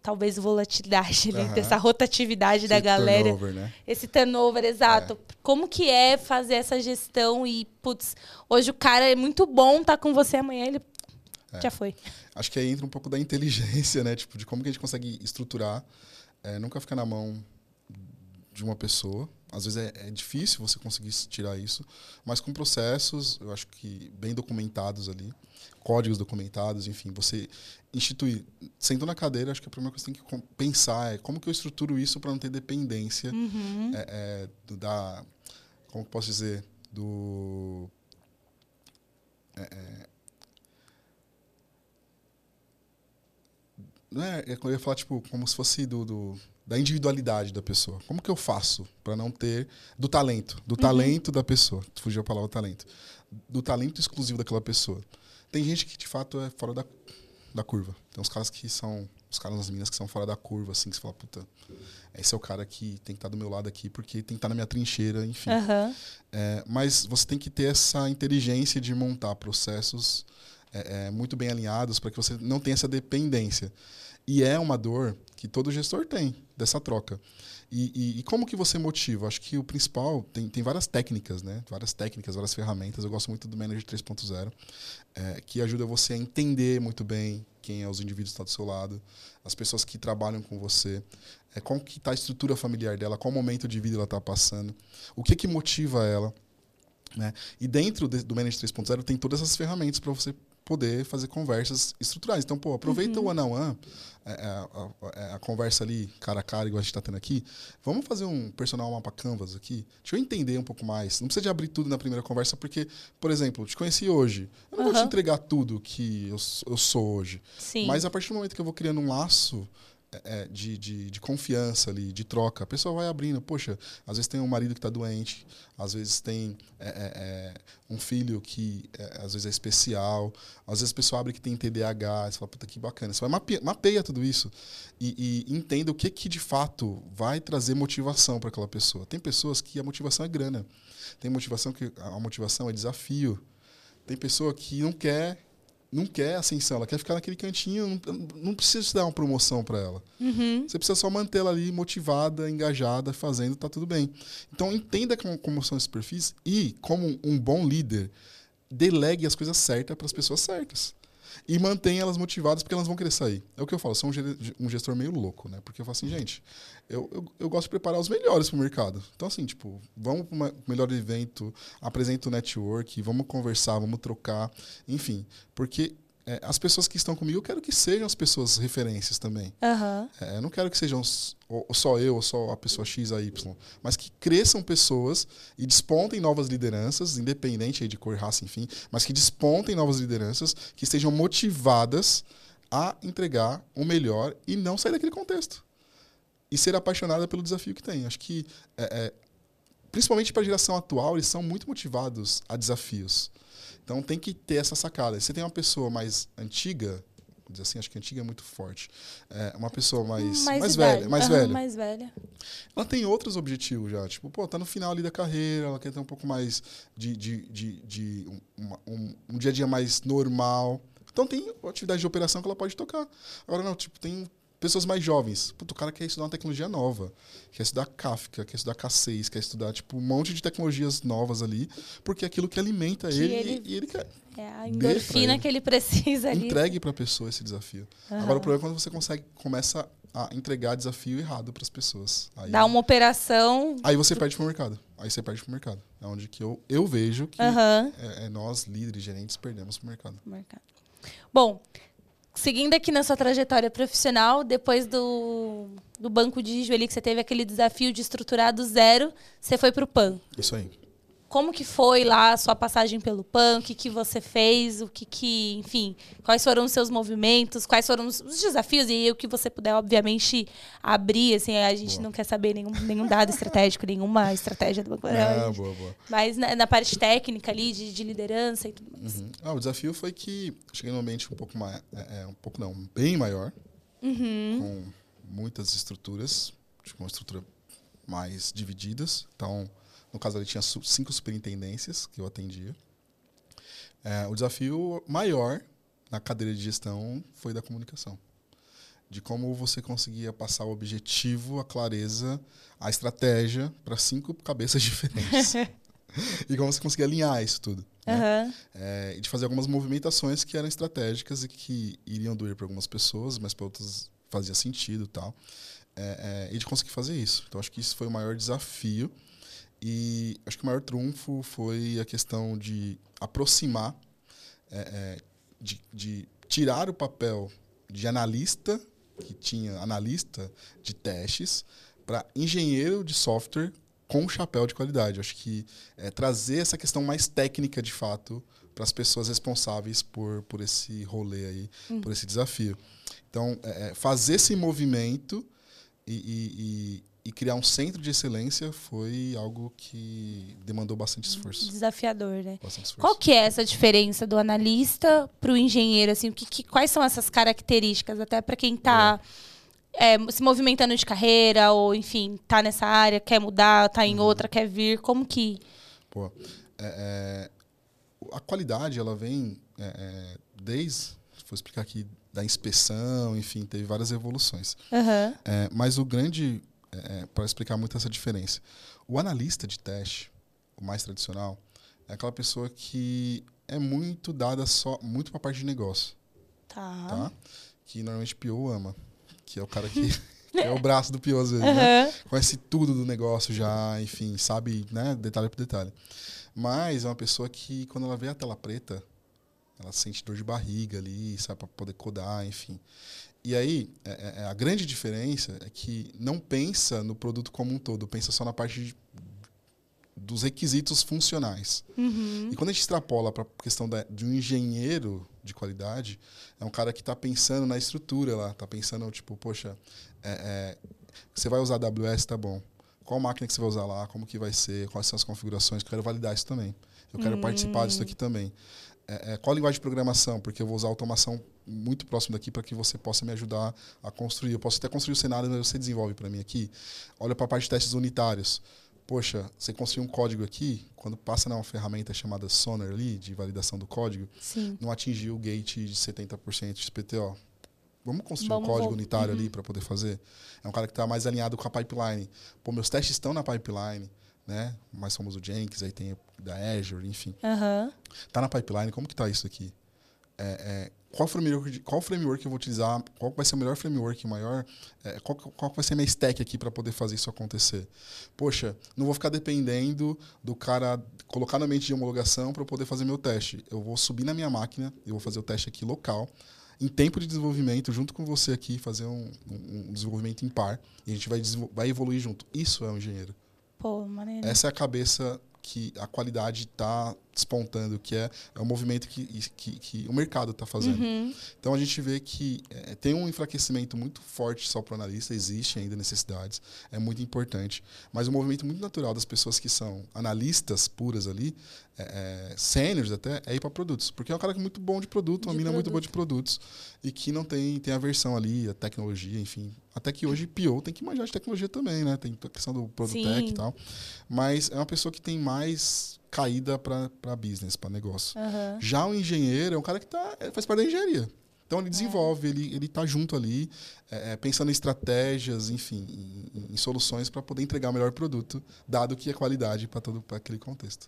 talvez volatilidade, ali, Aham. dessa rotatividade da Esse galera? turnover, né? Esse turnover, exato. Como que é fazer essa gestão e, putz, hoje o cara é muito bom, tá com você amanhã, ele É. já foi. Acho que aí entra um pouco da inteligência, né? Tipo, de como que a gente consegue estruturar. É, nunca ficar na mão de uma pessoa. Às vezes é, é difícil você conseguir tirar isso, mas com processos, eu acho que bem documentados ali, códigos documentados, enfim, você instituir. Sentou na cadeira, acho que a primeira coisa que você tem que pensar é como que eu estruturo isso para não ter dependência Uhum. é, é, do, da. Como que posso dizer? Do. é, não é, é, eu ia falar, tipo, como se fosse do, do- da individualidade da pessoa. Como que eu faço para não ter. Do talento. Do talento da pessoa. Fugiu a palavra talento. Do talento exclusivo daquela pessoa. Tem gente que, de fato, é fora da, da curva. Tem uns caras que são. Os caras nas minas que são fora da curva, assim, que você fala, puta, esse é o cara que tem que estar do meu lado aqui, porque tem que estar na minha trincheira, enfim. Aham. É, mas você tem que ter essa inteligência de montar processos é, é, muito bem alinhados para que você não tenha essa dependência. E é uma dor que todo gestor tem dessa troca. E, e- e como que você motiva? Acho que o principal tem, tem várias técnicas, né? Várias técnicas, várias ferramentas. Eu gosto muito do Manager 3.0, é, que ajuda você a entender muito bem quem é os indivíduos que estão do seu lado, as pessoas que trabalham com você, é, como que está a estrutura familiar dela, qual momento de vida ela está passando, o que que motiva ela. Né? E dentro de- do Manage 3.0 tem todas essas ferramentas para você poder fazer conversas estruturais. Então, pô, aproveita o one-on-one, é, é, a, a- a conversa ali, cara a cara, igual a gente está tendo aqui. Vamos fazer um personal mapa canvas aqui? Deixa eu entender um pouco mais. Não precisa de abrir tudo na primeira conversa, porque, por exemplo, te conheci hoje. Eu não vou te entregar tudo que eu, eu sou hoje. Sim. Mas a partir do momento que eu vou criando um laço é, é, de, de, de confiança ali, de troca, a pessoa vai abrindo. Poxa, às vezes tem um marido que está doente, às vezes tem é, é, é, um filho que é, às vezes é especial, às vezes a pessoa abre que tem TDAH, você fala, puta que bacana. Você vai mapeia, mapeia tudo isso e, e entenda o que, que de fato vai trazer motivação para aquela pessoa. Tem pessoas que a motivação é grana, tem motivação que a motivação é desafio. Tem pessoa que não quer não quer ascensão, ela quer ficar naquele cantinho, não, não precisa te dar uma promoção para ela. Uhum. Você precisa só manter ela ali motivada, engajada, fazendo, tá tudo bem. Então entenda como, como são esses perfis e, como um bom líder, delegue as coisas certas para as pessoas certas. E mantenha elas motivadas porque elas vão querer sair. É o que eu falo, sou um ge- gestor meio louco, né? Porque eu falo assim, gente, eu, eu, eu gosto de preparar os melhores para o mercado. Então, assim, tipo, vamos para o melhor evento, apresenta o network, vamos conversar, vamos trocar, enfim. Porque é, as pessoas que estão comigo, eu quero que sejam as pessoas referências também. Aham. É, não quero que sejam só eu ou só a pessoa X a Y, mas que cresçam pessoas e despontem novas lideranças, independente de cor, raça, enfim, mas que despontem novas lideranças que estejam motivadas a entregar o melhor e não sair daquele contexto. E ser apaixonada pelo desafio que tem. Acho que, é, é, principalmente para a geração atual, eles são muito motivados a desafios. Então tem que ter essa sacada. Se você tem uma pessoa mais antiga, vou dizer assim, acho que antiga é muito forte. É, uma pessoa mais, mais, idade. velha, mais Aham, velha. Mais velha. Ela tem outros objetivos já. Tipo, pô, tá no final ali da carreira, ela quer ter um pouco mais de, de, de, de um, um, um dia a dia mais normal. Então tem atividade de operação que ela pode tocar. Agora não, tipo, tem pessoas mais jovens. Puta, o cara quer estudar uma tecnologia nova. Quer estudar Kafka, quer estudar K6, quer estudar tipo, um monte de tecnologias novas ali, porque é aquilo que alimenta Que ele, ele- e, ele quer. É a endorfina que ele precisa ali. Entregue para a pessoa esse desafio. Aham. Agora, o problema é quando você consegue, começa a entregar desafio errado para as pessoas. Aí, Dá uma operação. aí você perde pro mercado. Aí você perde pro mercado. É onde que eu, eu vejo que Aham. é, é nós, líderes, gerentes, perdemos pro mercado. mercado. Bom, seguindo aqui na sua trajetória profissional, depois do, do banco de Jueli, que você teve aquele desafio de estruturar do zero, você foi para o PAN. Isso aí. Como que foi lá a sua passagem pelo PAN? O que, que você fez? O que, que, enfim, quais foram os seus movimentos? Quais foram os, os desafios? E o que você puder, obviamente, abrir. Assim, a gente Boa. não quer saber nenhum, nenhum dado estratégico, [laughs] nenhuma estratégia do Banco Ah, Central. boa, boa. Mas na, na parte técnica ali, de, de liderança e tudo mais. Uhum. Ah, o desafio foi que cheguei num ambiente um pouco mais, é, é, um pouco não, bem maior, Uhum. com muitas estruturas, tipo, uma estrutura mais divididas. Então, no caso ali tinha cinco superintendências que eu atendia. É, o desafio maior na cadeira de gestão foi da comunicação. De como você conseguia passar o objetivo, a clareza, a estratégia para cinco cabeças [laughs] diferentes. [laughs] e como você conseguia alinhar isso tudo. né? Aham. É, e de fazer algumas movimentações que eram estratégicas e que iriam doer para algumas pessoas, mas para outras fazia sentido e tal. É, é, e de conseguir fazer isso. Então, acho que isso foi o maior desafio. E acho que o maior trunfo foi a questão de aproximar, é, é, de, de tirar o papel de analista, que tinha analista de testes, para engenheiro de software com chapéu de qualidade. Acho que é, trazer essa questão mais técnica, de fato, para as pessoas responsáveis por, por esse rolê aí, por esse desafio. Então, é, é, fazer esse movimento e, e- e- e criar um centro de excelência foi algo que demandou bastante esforço. Desafiador, né? Bastante esforço. Qual que é essa diferença do analista para o engenheiro? Assim, o que, que- quais são essas características? Até para quem está se movimentando de carreira ou, enfim, tá nessa área, quer mudar, tá Uhum. em outra, quer vir. Como que... Pô, é, é, a qualidade, ela vem é, é, desde, vou explicar aqui, da inspeção, enfim, teve várias evoluções. É, mas o grande, para explicar muito essa diferença, o analista de teste, o mais tradicional, é aquela pessoa que é muito dada só, muito para a parte de negócio, Tá. tá? Que normalmente PO ama, que é o cara que, que [laughs] é o braço do PO às vezes, né? Aham. conhece tudo do negócio já, enfim, sabe, né, detalhe por detalhe. Mas é uma pessoa que, quando ela vê a tela preta, ela sente dor de barriga ali, sabe, para poder codar, enfim. E aí, é- é- a grande diferença é que não pensa no produto como um todo, pensa só na parte de- dos requisitos funcionais. Uhum. E quando a gente extrapola para a questão da, de um engenheiro de qualidade, é um cara que está pensando na estrutura lá, está pensando, tipo, poxa, é, é, você vai usar AWS, tá bom. Qual máquina que você vai usar lá, como que vai ser, quais são as configurações, eu quero validar isso também. Eu quero participar disso aqui também. É, é, qual a linguagem de programação? Porque eu vou usar automação muito próximo daqui para que você possa me ajudar a construir. Eu posso até construir o cenário, mas você desenvolve para mim aqui. Olha para a parte de testes unitários. Poxa, você construiu um código aqui, quando passa numa ferramenta chamada Sonar ali, de validação do código, Sim. não atingiu o gate de 70% de XPTO. Vamos construir Vamos um código unitário Uhum. ali para poder fazer? É um cara que está mais alinhado com a pipeline. Pô, meus testes estão na pipeline, né? Mais famoso o Jenkins, aí tem da Azure, enfim. Aham. Tá na pipeline, como que tá isso aqui? É, é, qual, framework, qual framework eu vou utilizar? Qual vai ser o melhor framework, o maior? é, qual, qual vai ser a minha stack aqui para poder fazer isso acontecer? Poxa, não vou ficar dependendo do cara colocar no ambiente de homologação para poder fazer meu teste. Eu vou subir na minha máquina, eu vou fazer o teste aqui local, em tempo de desenvolvimento, junto com você aqui, fazer um, um- um desenvolvimento em par, e a gente vai, vai evoluir junto. Isso é um engenheiro. Pô, maneiro. Essa é a cabeça que a qualidade está despontando, que é, é o movimento que, que, que o mercado está fazendo. Uhum. Então a gente vê que é, tem um enfraquecimento muito forte só para o analista, existe ainda necessidades, é muito importante, mas um movimento muito natural das pessoas que são analistas puras ali, é, é, sêniores até, é ir para produtos, porque é um cara que é muito bom de produto, uma De mina muito boa produto. de produtos e que não tem tem a versão ali, a tecnologia, enfim. Até que hoje PO tem que manjar de tecnologia também, né? Tem a questão do Produtec Sim. e tal. Mas é uma pessoa que tem mais caída para business, para negócio. Aham. Já o engenheiro é um cara que tá, é, faz parte da engenharia. Então ele desenvolve, ele ele está junto ali, é, é, pensando em estratégias, enfim, em, em soluções para poder entregar o melhor produto, dado que é qualidade para todo para aquele contexto.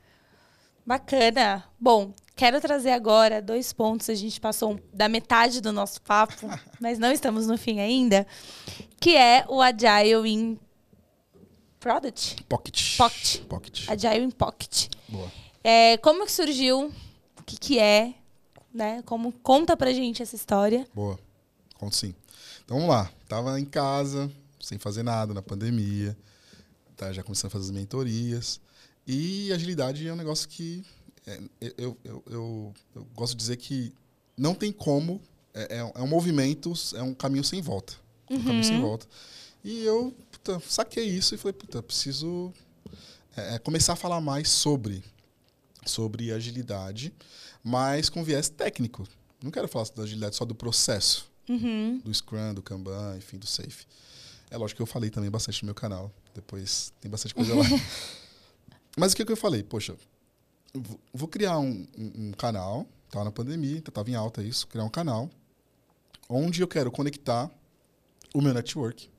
Bacana. Bom, quero trazer agora dois pontos. A gente passou da metade do nosso papo, [laughs] mas não estamos no fim ainda, que é o Agile in Product. Pocket. Pocket. Pocket. Agile in Pocket. Boa. É, como que surgiu? O que, que é? Né? Como conta pra gente essa história? Boa. Conto sim. Então vamos lá. Tava em casa, sem fazer nada, na pandemia. Tá já começando a fazer as mentorias. E agilidade é um negócio que é, eu, eu, eu, eu, gosto de dizer que não tem como. É, é, um movimento, é um caminho sem volta. Um Uhum. caminho sem volta. E eu puta, saquei isso e falei, puta, preciso é, começar a falar mais sobre, sobre agilidade, mas com viés técnico. Não quero falar da agilidade só do processo, Uhum. do Scrum, do Kanban, enfim, do Safe. É lógico que eu falei também bastante no meu canal. Depois tem bastante coisa lá. [laughs] Mas o que, que eu falei? Poxa, vou- criar um, um- um canal, tava na pandemia, então tava em alta isso, criar um canal, onde eu quero conectar o meu network.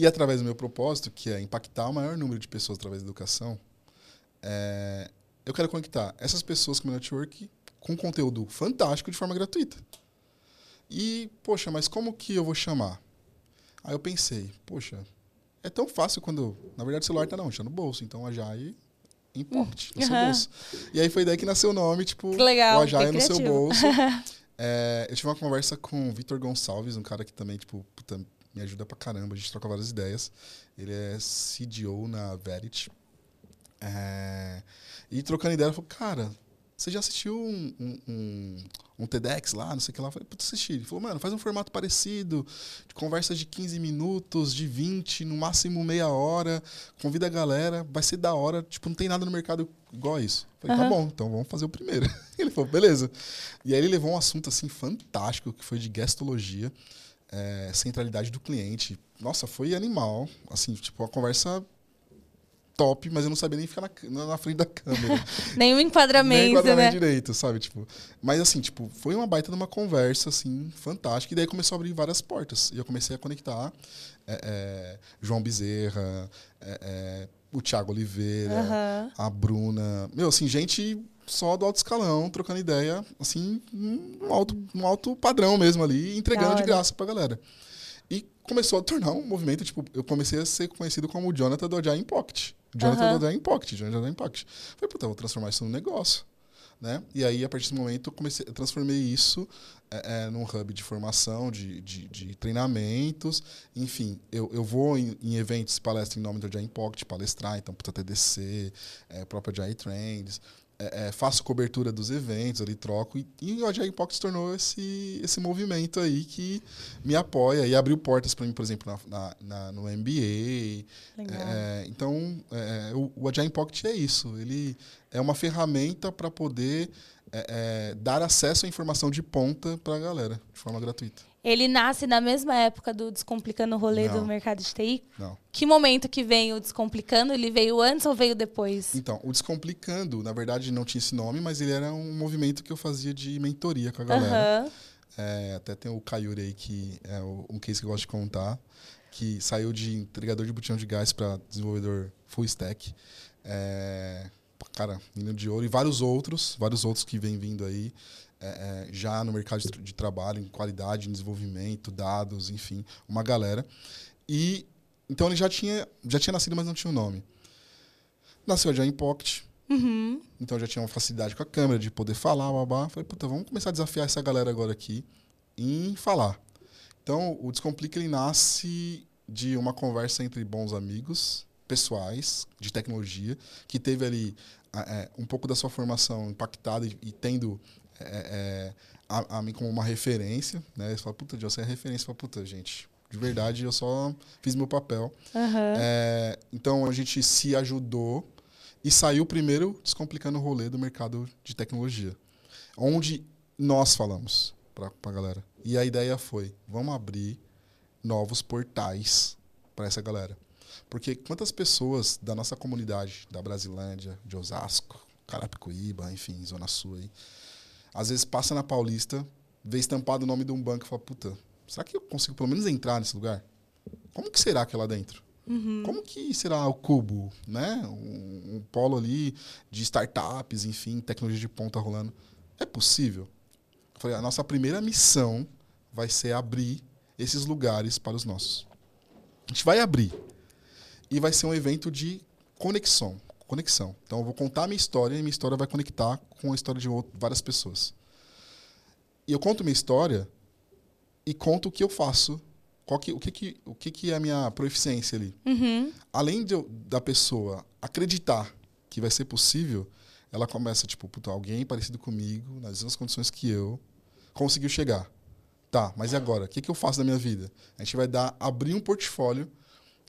E através do meu propósito, que é impactar o maior número de pessoas através da educação, é, eu quero conectar essas pessoas com o meu network com conteúdo fantástico de forma gratuita. E, poxa, mas como que eu vou chamar? Aí eu pensei, poxa, é tão fácil quando. Na verdade, o celular tá não, tá no bolso, então a Jai em pocket, no seu Aham. bolso. E aí foi daí que nasceu o nome, tipo, Que legal, o Ajay bem no seu bolso. É, [laughs] eu tive uma conversa com o Vitor Gonçalves, um cara que também, tipo, puta, me ajuda pra caramba, a gente troca várias ideias. Ele é CDO na Verity. É, e trocando ideia, ele falou, cara, você já assistiu um, um, um, um TEDx lá, não sei o que lá? Eu falei, putz, assisti. Ele falou, mano, faz um formato parecido, de conversa de 15 minutos, de 20, no máximo meia hora, convida a galera, vai ser da hora, tipo, não tem nada no mercado igual a isso. Eu falei, tá Aham. bom, então vamos fazer o primeiro. [laughs] Ele falou, beleza. E aí ele levou um assunto, assim, fantástico, que foi de gestologia, é, centralidade do cliente. Nossa, foi animal, assim, tipo, uma conversa top, mas eu não sabia nem ficar na, na frente da câmera. [laughs] Nenhum enquadramento, Nem enquadramento né? direito, sabe? Tipo, mas assim, tipo, foi uma baita de uma conversa, assim, fantástica. E daí começou a abrir várias portas. E eu comecei a conectar é, é, João Bezerra, é, é, o Thiago Oliveira, Aham. a Bruna. Meu, assim, gente só do alto escalão, trocando ideia, assim, um alto, um alto padrão mesmo ali, entregando de graça pra galera. E começou a tornar um movimento, tipo, eu comecei a ser conhecido como o Jonathan do Agile in Pocket. Jonathan do Agile Pocket, Jonathan do Pocket. Falei, puta, eu vou transformar isso num negócio. Né? E aí, a partir desse momento, eu, comecei, eu transformei isso é, é, num hub de formação, de, de, de treinamentos. Enfim, eu, eu vou em, em eventos, palestra em nome do in Pocket, palestrar, então, puta, TDC, é, próprio Agile Trends. É, é, faço cobertura dos eventos ali, troco. E, e o Agile Pocket se tornou esse, esse movimento aí que me apoia e abriu portas para mim, por exemplo, na, na, na- no MBA. Legal. É, então, é, o, o Agile Pocket é isso. Ele é uma ferramenta para poder é, é, dar acesso à informação de ponta para a galera, de forma gratuita. Ele nasce na mesma época do Descomplicando o Rolê Não. do mercado de TI? Não. Que momento que vem o Descomplicando? Ele veio antes ou veio depois? Então, o Descomplicando, na verdade, não tinha esse nome, mas ele era um movimento que eu fazia de mentoria com a galera. Aham. É, até tem o Kayuri aí, que é um case que eu gosto de contar, que saiu de entregador de botijão de gás para desenvolvedor full stack. É, cara, menino de ouro. E vários outros, vários outros que vêm vindo aí, é, é, já no mercado de, tra- de trabalho, em qualidade, em desenvolvimento, dados, enfim, uma galera. E então ele já tinha, já tinha nascido, mas não tinha o nome. Nasceu já em Pocket, Uhum. então já tinha uma facilidade com a câmera de poder falar, babá. Falei, puta, vamos começar a desafiar essa galera agora aqui em falar. Então, o Descomplica ele nasce de uma conversa entre bons amigos pessoais de tecnologia, que teve ali é, um pouco da sua formação impactada e, e tendo é, é, a, a mim como uma referência, né? Eles falam, puta, você é referência. Eu falo, puta, gente, de verdade, eu só fiz meu papel. É, então a gente se ajudou e saiu primeiro descomplicando o rolê do mercado de tecnologia, onde nós falamos para a galera. E a ideia foi: vamos abrir novos portais para essa galera. Porque quantas pessoas da nossa comunidade, da Brasilândia, de Osasco, Carapicuíba, enfim, Zona Sul aí, às vezes passa na Paulista vê estampado o nome de um banco e fala, puta, será que eu consigo pelo menos entrar nesse lugar? Como que será que é lá dentro? Uhum. Como que será o Cubo, né? Um, um polo ali de startups, enfim, tecnologia de ponta rolando. É possível? Eu falei, a nossa primeira missão vai ser abrir esses lugares para os nossos. A gente vai abrir. E vai ser um evento de conexão. Conexão. Então, eu vou contar a minha história e minha história vai conectar com a história de outro, várias pessoas. E eu conto minha história e conto o que eu faço que, o que, que, o que, que é a minha proficiência ali? Uhum. Além de da pessoa acreditar que vai ser possível, ela começa, tipo, puta, alguém parecido comigo, nas mesmas condições que eu, conseguiu chegar. Tá, mas e agora? O que, que eu faço na minha vida? A gente vai dar, abrir um portfólio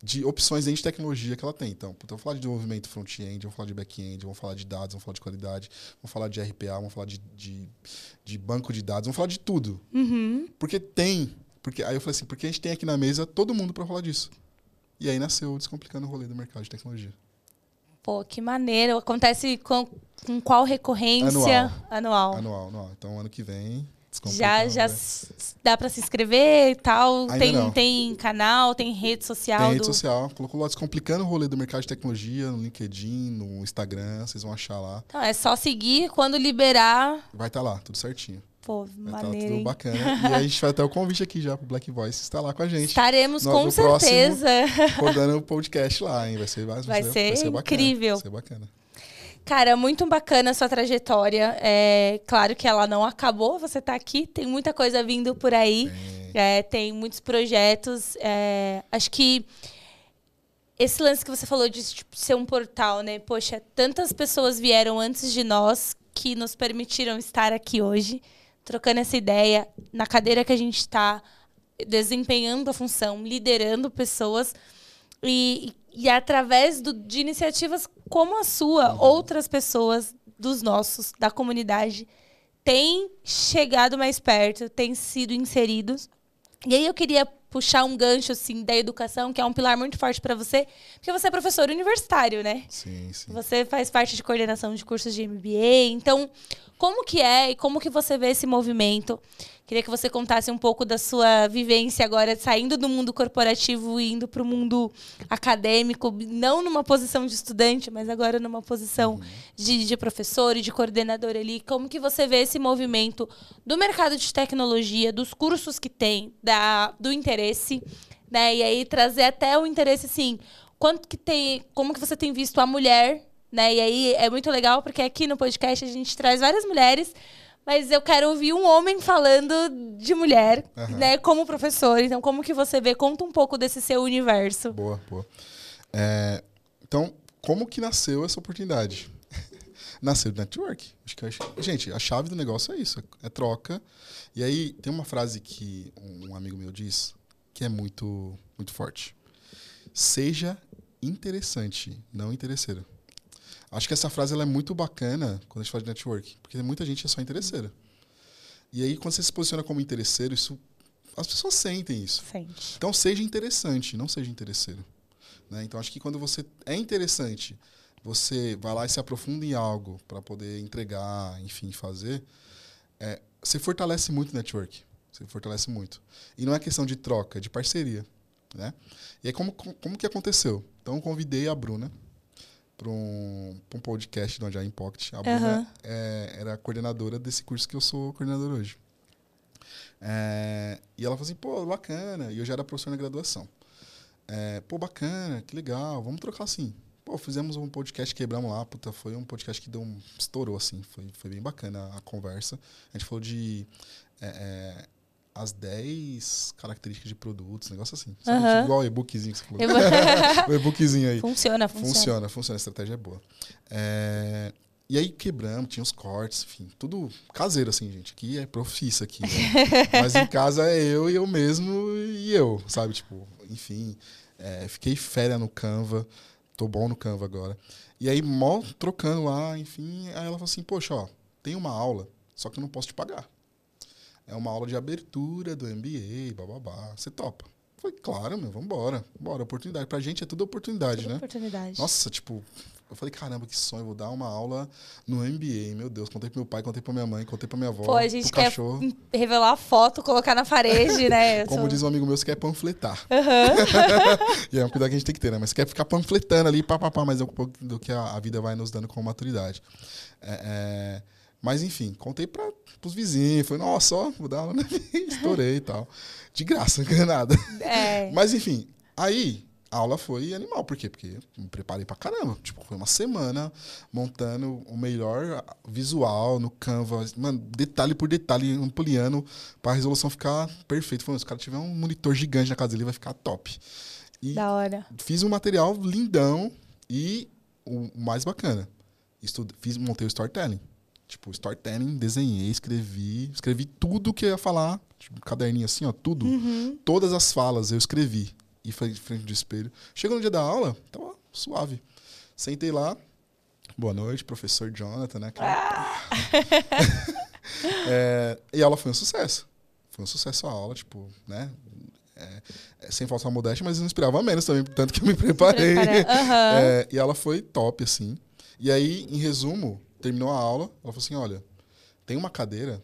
de opções de tecnologia que ela tem. Então, puta, vamos falar de desenvolvimento front-end, vamos falar de back-end, vamos falar de dados, vamos falar de qualidade, vamos falar de RPA, vamos falar de, de, de banco de dados, vamos falar de tudo. Uhum. Porque tem porque, aí eu falei assim, porque a gente tem aqui na mesa todo mundo para falar disso. E aí nasceu Descomplicando o Rolê do Mercado de Tecnologia. Pô, que maneiro. Acontece com, com qual recorrência? Anual. Anual, anual. Então, ano que vem, já, já dá para se inscrever e tal? tem, tem canal, tem rede social? Tem rede do... social. Colocou lá Descomplicando o Rolê do Mercado de Tecnologia no LinkedIn, no Instagram, vocês vão achar lá. Então, é só seguir, quando liberar... Vai estar tá lá, tudo certinho. Pô, vai tá maneiro. Tá tudo bacana. e a gente vai até o convite aqui já pro Black Voice estar lá com a gente. Estaremos no, com no certeza. Rodando o podcast lá, hein? Vai ser, vai, vai ser, ser, vai ser incrível. Vai ser bacana. Cara, muito bacana a sua trajetória. É claro que ela não acabou, você está aqui, tem muita coisa vindo por aí, é, tem muitos projetos. É, acho que esse lance que você falou de tipo, ser um portal, né? Poxa, tantas pessoas vieram antes de nós que nos permitiram estar aqui hoje trocando essa ideia na cadeira que a gente está, desempenhando a função, liderando pessoas. E, e através do, de iniciativas como a sua, uhum. outras pessoas dos nossos, da comunidade, têm chegado mais perto, têm sido inseridos. E aí eu queria puxar um gancho assim da educação, que é um pilar muito forte para você, porque você é professor universitário, né? Sim, sim. Você faz parte de coordenação de cursos de MBA, então como que é e como que você vê esse movimento? Queria que você contasse um pouco da sua vivência agora, saindo do mundo corporativo e indo para o mundo acadêmico, não numa posição de estudante, mas agora numa posição uhum. de, de professor e de coordenador ali. Como que você vê esse movimento do mercado de tecnologia, dos cursos que tem, da, do interesse, né? E aí trazer até o interesse, assim, quanto que tem, como que você tem visto a mulher né? E aí é muito legal porque aqui no podcast a gente traz várias mulheres, mas eu quero ouvir um homem falando de mulher, uhum. né, como professor. Então, como que você vê? Conta um pouco desse seu universo. Boa, boa. É, então, como que nasceu essa oportunidade? [laughs] nasceu do network. Acho que, gente, a chave do negócio é isso, é troca. E aí tem uma frase que um amigo meu diz que é muito, muito forte. Seja interessante, não interesseiro. Acho que essa frase ela é muito bacana quando a gente fala de network, porque muita gente é só interesseira. E aí, quando você se posiciona como interesseiro, isso, as pessoas sentem isso. Sente. Então, seja interessante, não seja interesseiro. Né? Então, acho que quando você é interessante, você vai lá e se aprofunda em algo para poder entregar, enfim, fazer, é, você fortalece muito o network. Você fortalece muito. E não é questão de troca, é de parceria. Né? E aí, como, como que aconteceu? Então, eu convidei a Bruna, para um, um podcast do Agile Pocket. A Bruna uhum. é, era a coordenadora desse curso que eu sou coordenador hoje. É, e ela falou assim, pô, bacana. E eu já era professor na graduação. É, pô, bacana, que legal, vamos trocar assim. Pô, fizemos um podcast, quebramos lá, puta, foi um podcast que deu um, estourou, assim, foi, foi bem bacana a conversa. A gente falou de é, é as 10 características de produtos, negócio assim. Sabe? Tipo, igual o e-bookzinho que você falou. [laughs] o e-bookzinho aí. Funciona, funciona. Funciona, funciona, a estratégia é boa. É... E aí quebramos, tinha os cortes, enfim, tudo caseiro, assim, gente. Aqui é profissa aqui. Né? [laughs] Mas em casa é eu e eu mesmo e eu, sabe? Tipo, enfim, é, fiquei férias no Canva, tô bom no Canva agora. E aí, mó trocando lá, enfim, aí ela falou assim, poxa, ó, tem uma aula, só que eu não posso te pagar. É uma aula de abertura do MBA, bababá. Você topa? Falei, claro, meu, vambora. Bora, oportunidade. Pra gente é tudo oportunidade, Tudo né? oportunidade. Nossa, tipo, eu falei, caramba, que sonho, vou dar uma aula no MBA, meu Deus. Contei pro meu pai, contei pra minha mãe, contei pra minha avó, Pô, a gente quer cachorro. revelar a foto, colocar na parede, né? [laughs] Como sou- diz um amigo meu, você quer panfletar. Aham. [laughs] E é um cuidado que a gente tem que ter, né? Mas quer ficar panfletando ali, pá, pá, pá, mas é um pouco do que a, a vida vai nos dando com maturidade. É, é, mas, enfim, contei para os vizinhos. Falei, nossa, ó, vou dar aula na [laughs] Estourei e tal. De graça, não ganhei nada. É. [laughs] Mas, enfim, aí a aula foi animal. Por quê? Porque me preparei pra caramba. Tipo, foi uma semana montando o melhor visual no Canva. Mano, detalhe por detalhe, ampliando pra resolução ficar perfeita. Falei, se o cara tiver um monitor gigante na casa dele, vai ficar top. E Da hora. fiz um material lindão e o mais bacana, estudo, fiz, montei o storytelling. Tipo, storytelling, desenhei, escrevi, escrevi tudo que eu ia falar, tipo, caderninho assim, ó, tudo. Uhum. Todas as falas eu escrevi e foi de frente do espelho. Chegou no dia da aula, tava suave. Sentei lá, boa noite, professor Jonathan, né? Aquela- [laughs] É, e a aula foi um sucesso. Foi um sucesso a aula, tipo, né? É, é, sem falsa modéstia, mas eu não esperava menos também, tanto que eu me preparei. [laughs] É, e ela foi top, assim. E aí, em resumo, terminou a aula, ela falou assim: olha, tem uma cadeira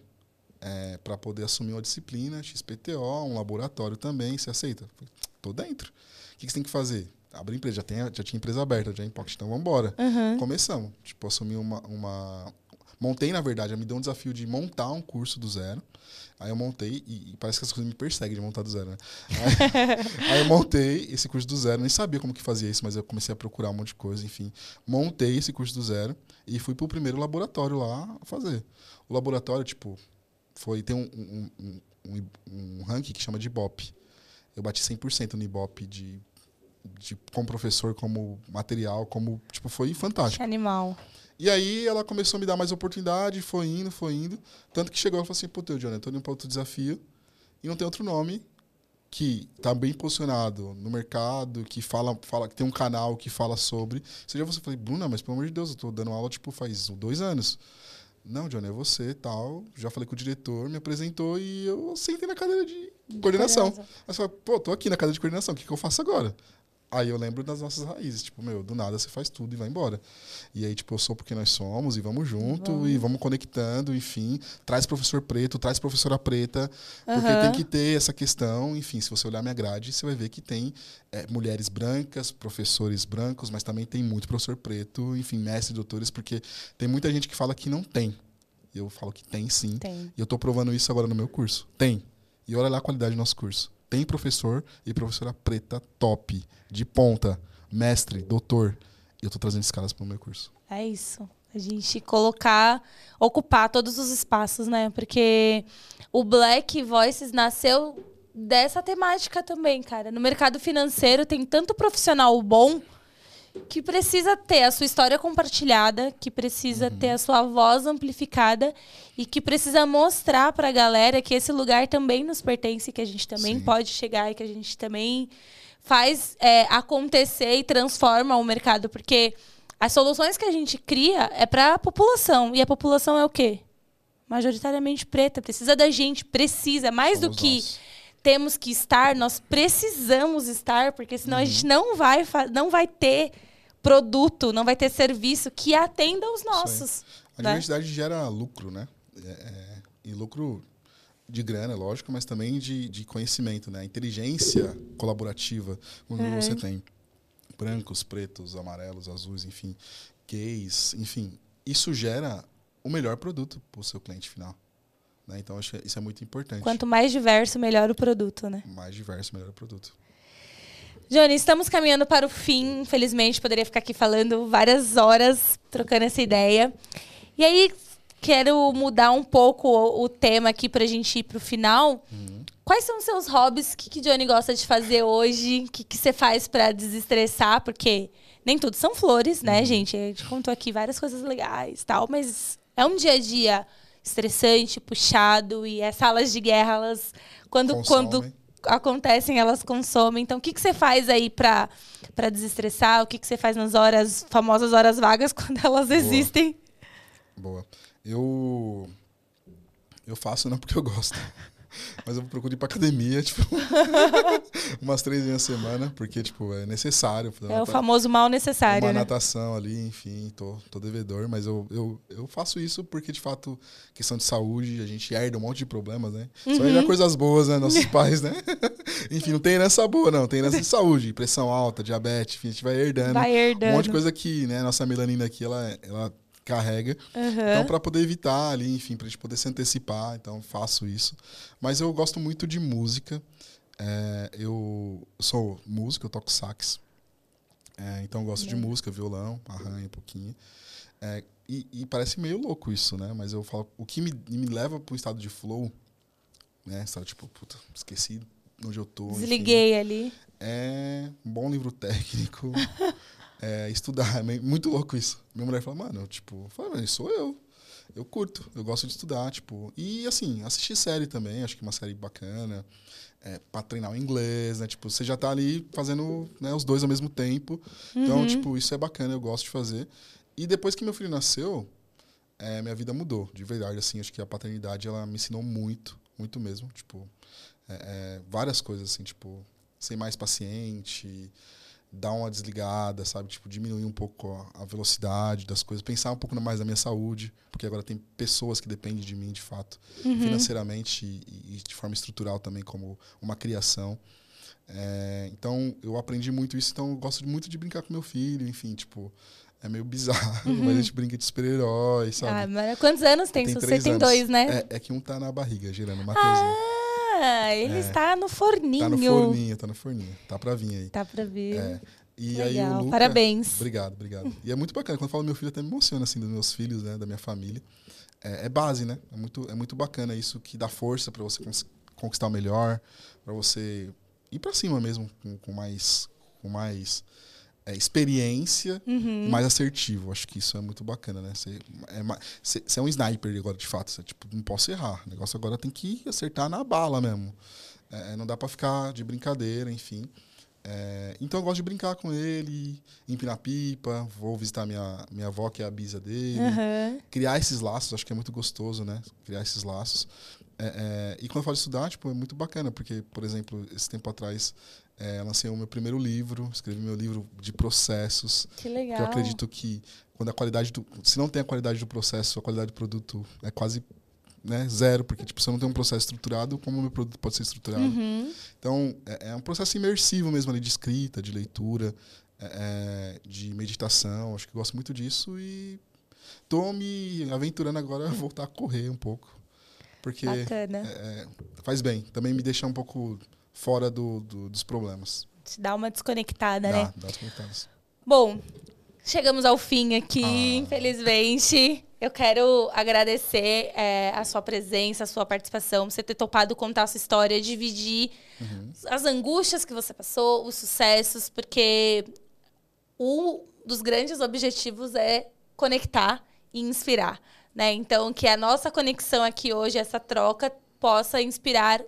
é, para poder assumir uma disciplina, XPTO, um laboratório também, você aceita? Eu falei, Tô dentro. O que, que você tem que fazer? Abre empresa, já, tem, já tinha empresa aberta, já em Pocket, então vamos embora. Uhum. Começamos. Tipo, assumi uma, uma. Montei, na verdade, ela me deu um desafio de montar um curso do zero. Aí eu montei, e, e parece que as coisas me perseguem de montar do zero, né? Aí, [laughs] aí eu montei esse curso do zero, nem sabia como que fazia isso, mas eu comecei a procurar um monte de coisa, enfim. Montei esse curso do zero e fui pro primeiro laboratório lá fazer. O laboratório, tipo, foi. Tem um, um, um, um, ranking que chama de Ibope. Eu bati 100% no Ibope de, de, como professor, como material, como. Tipo, foi fantástico. Que animal. E aí ela começou a me dar mais oportunidade, foi indo, foi indo. Tanto que chegou e falou assim, puta, Johnny, eu tô indo pra outro desafio e não tem outro nome que tá bem posicionado no mercado, que fala, fala que tem um canal que fala sobre. Seja você, falei, Bruna, mas pelo amor de Deus, eu tô dando aula, tipo, faz dois anos. Não, Johnny, é você tal. Já falei com o diretor, me apresentou e eu sentei na cadeira de coordenação. Aí você fala, pô, tô aqui na cadeira de coordenação, o que, que eu faço agora? Aí eu lembro das nossas raízes, tipo, meu, do nada você faz tudo e vai embora. E aí, tipo, eu sou porque nós somos e vamos junto Vamos. e vamos conectando, enfim. Traz professor preto, traz professora preta, porque Aham. tem que ter essa questão. Enfim, se você olhar minha grade, você vai ver que tem é, mulheres brancas, professores brancos, mas também tem muito professor preto, enfim, mestres, doutores, porque tem muita gente que fala que não tem. Eu falo que tem sim. Tem. E eu tô provando isso agora no meu curso. Tem. E olha lá a qualidade do nosso curso. Tem professor e professora preta top, de ponta, mestre, doutor. E eu tô trazendo esses caras pro meu curso. É isso. A gente colocar, ocupar todos os espaços, né? Porque o Black Voices nasceu dessa temática também, cara. No mercado financeiro tem tanto profissional bom que precisa ter a sua história compartilhada, que precisa ter a sua voz amplificada e que precisa mostrar pra galera que esse lugar também nos pertence, que a gente também Sim. pode chegar e que a gente também faz é, acontecer e transforma o mercado, porque as soluções que a gente cria é para a população e a população é o quê? Majoritariamente preta, precisa da gente, precisa mais do Somos que nós. temos que estar, nós precisamos estar, porque senão a Uhum. gente não vai, não vai ter produto, não vai ter serviço que atenda os nossos. A né? diversidade gera lucro, né? É, é, e lucro de grana, lógico, mas também de, de conhecimento, né? Inteligência colaborativa quando você tem brancos, pretos, amarelos, azuis, enfim, gays, enfim, isso gera o melhor produto para o seu cliente final. Né? Então, acho que isso é muito importante. Quanto mais diverso, melhor o produto, né? mais diverso, melhor o produto. Johnny, estamos caminhando para o fim. Infelizmente, poderia ficar aqui falando várias horas, trocando essa ideia. E aí, quero mudar um pouco o, o tema aqui para a gente ir para o final. Quais são os seus hobbies? O que, que Johnny gosta de fazer hoje? O que, que você faz para desestressar? Porque nem tudo são flores, né, gente? A gente contou aqui várias coisas legais e tal, mas é um dia a dia estressante, puxado, e as salas de guerra, elas. Quando, quando. Acontecem, elas consomem. Então, o que, que você faz aí para desestressar? O que, que você faz nas horas, famosas horas vagas, [laughs] quando elas existem? Boa. Eu eu faço não porque eu gosto. Mas eu procuro ir pra academia, [laughs] tipo, umas três vezes a semana, porque, tipo, é necessário. É o famoso mal necessário, uma né? natação ali, enfim, tô, tô devedor, mas eu, eu, eu faço isso porque, de fato, questão de saúde, a gente herda um monte de problemas, né? Uhum. Só herda coisas boas, né? Nossos [laughs] pais, né? [laughs] enfim, não tem herança boa, não. Tem herança de saúde, pressão alta, diabetes, enfim, a gente vai herdando. Vai herdando. Um monte de coisa que, né, nossa melanina aqui, ela, ela carrega. Uhum. Então, para poder evitar ali, enfim, para a gente poder se antecipar, então faço isso. Mas eu gosto muito de música. É, eu sou músico, eu toco sax. É, então, eu gosto de música, violão, arranho um pouquinho. É, e, e, parece meio louco isso, né? Mas eu falo, o que me, me leva para o estado de flow, né? Estado tipo, puta, esqueci onde eu tô. Desliguei enfim, ali. É um bom livro técnico. [laughs] é, estudar. É muito louco isso. Minha mulher fala, mano, tipo, fala, mas sou eu. Eu curto, eu gosto de estudar, tipo. E assim, assistir série também, acho que uma série bacana. É, pra treinar o inglês, né? Tipo, você já tá ali fazendo né, os dois ao mesmo tempo. Então, uhum. Então, tipo, isso é bacana, eu gosto de fazer. E depois que meu filho nasceu, é, minha vida mudou, de verdade. Assim, acho que a paternidade, ela me ensinou muito, muito mesmo. Tipo, é, é várias coisas, assim, tipo, ser mais paciente, dar uma desligada, sabe? Tipo, diminuir um pouco a velocidade das coisas, pensar um pouco mais na minha saúde, porque agora tem pessoas que dependem de mim, de fato, uhum. financeiramente e, e, de forma estrutural também, como uma criação. É, então, eu aprendi muito isso, então eu gosto muito de brincar com meu filho, enfim, tipo, é meio bizarro, uhum. mas a gente brinca de super-herói, sabe? Ah, mas quantos anos tem? Você tem dois, né? É, é, que um tá na barriga, girando, o Matheusinho. Ah! Ele é. está no forninho. Tá no forninho, tá no forninho. Tá pra vir aí. Tá pra vir. É. E Legal. aí o Luca, Parabéns. Obrigado, obrigado. E é muito bacana. Quando eu falo meu filho, até me emociona, assim, dos meus filhos, né? Da minha família. É, é base, né? É muito, é muito bacana isso que dá força para você conquistar o melhor, para você ir para cima mesmo, com, com mais... Com mais é, experiência uhum. mais assertivo. Acho que isso é muito bacana, né? Você é, você, você é um sniper agora, de fato. Você, tipo, não posso errar. O negócio agora tem que acertar na bala mesmo. É, não dá para ficar de brincadeira, enfim. É, então eu gosto de brincar com ele, empinar pipa, vou visitar minha, minha avó, que é a bisa dele. Uhum. Criar esses laços, acho que é muito gostoso, né? Criar esses laços. É, é, e quando eu falo de estudar, tipo, é muito bacana, porque, por exemplo, esse tempo atrás é, lancei o meu primeiro livro, escrevi meu livro de processos. Que legal. Que eu acredito que quando a qualidade do, se não tem a qualidade do processo, a qualidade do produto é quase né, zero, porque tipo, se eu não tem um processo estruturado, como o meu produto pode ser estruturado? Uhum. Então, é, é, um processo imersivo mesmo ali de escrita, de leitura, é, é de meditação. Acho que gosto muito disso e tô me aventurando agora a voltar a correr um pouco. Porque é, faz bem. Também me deixa um pouco fora do, do, dos problemas. Te dá uma desconectada, dá, né? Dá desconectada. Bom, chegamos ao fim aqui, ah. infelizmente. Eu quero agradecer é, a sua presença, a sua participação, você ter topado contar a sua história, dividir uhum. as angústias que você passou, os sucessos, porque um dos grandes objetivos é conectar e inspirar. Né? Então, que a nossa conexão aqui hoje, essa troca, possa inspirar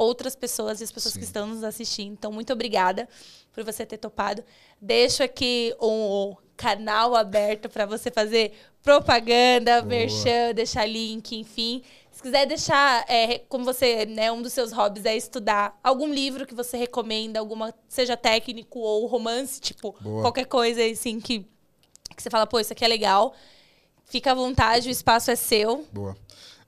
outras pessoas e as pessoas Sim. que estão nos assistindo. Então, muito obrigada por você ter topado. Deixo aqui um canal aberto para você fazer propaganda, merchan, deixar link, enfim. Se quiser deixar, é, como você, né, um dos seus hobbies é estudar algum livro que você recomenda, alguma, seja técnico ou romance, tipo, Boa. qualquer coisa assim que, que você fala, pô, isso aqui é legal. Fica à vontade, o espaço é seu. Boa.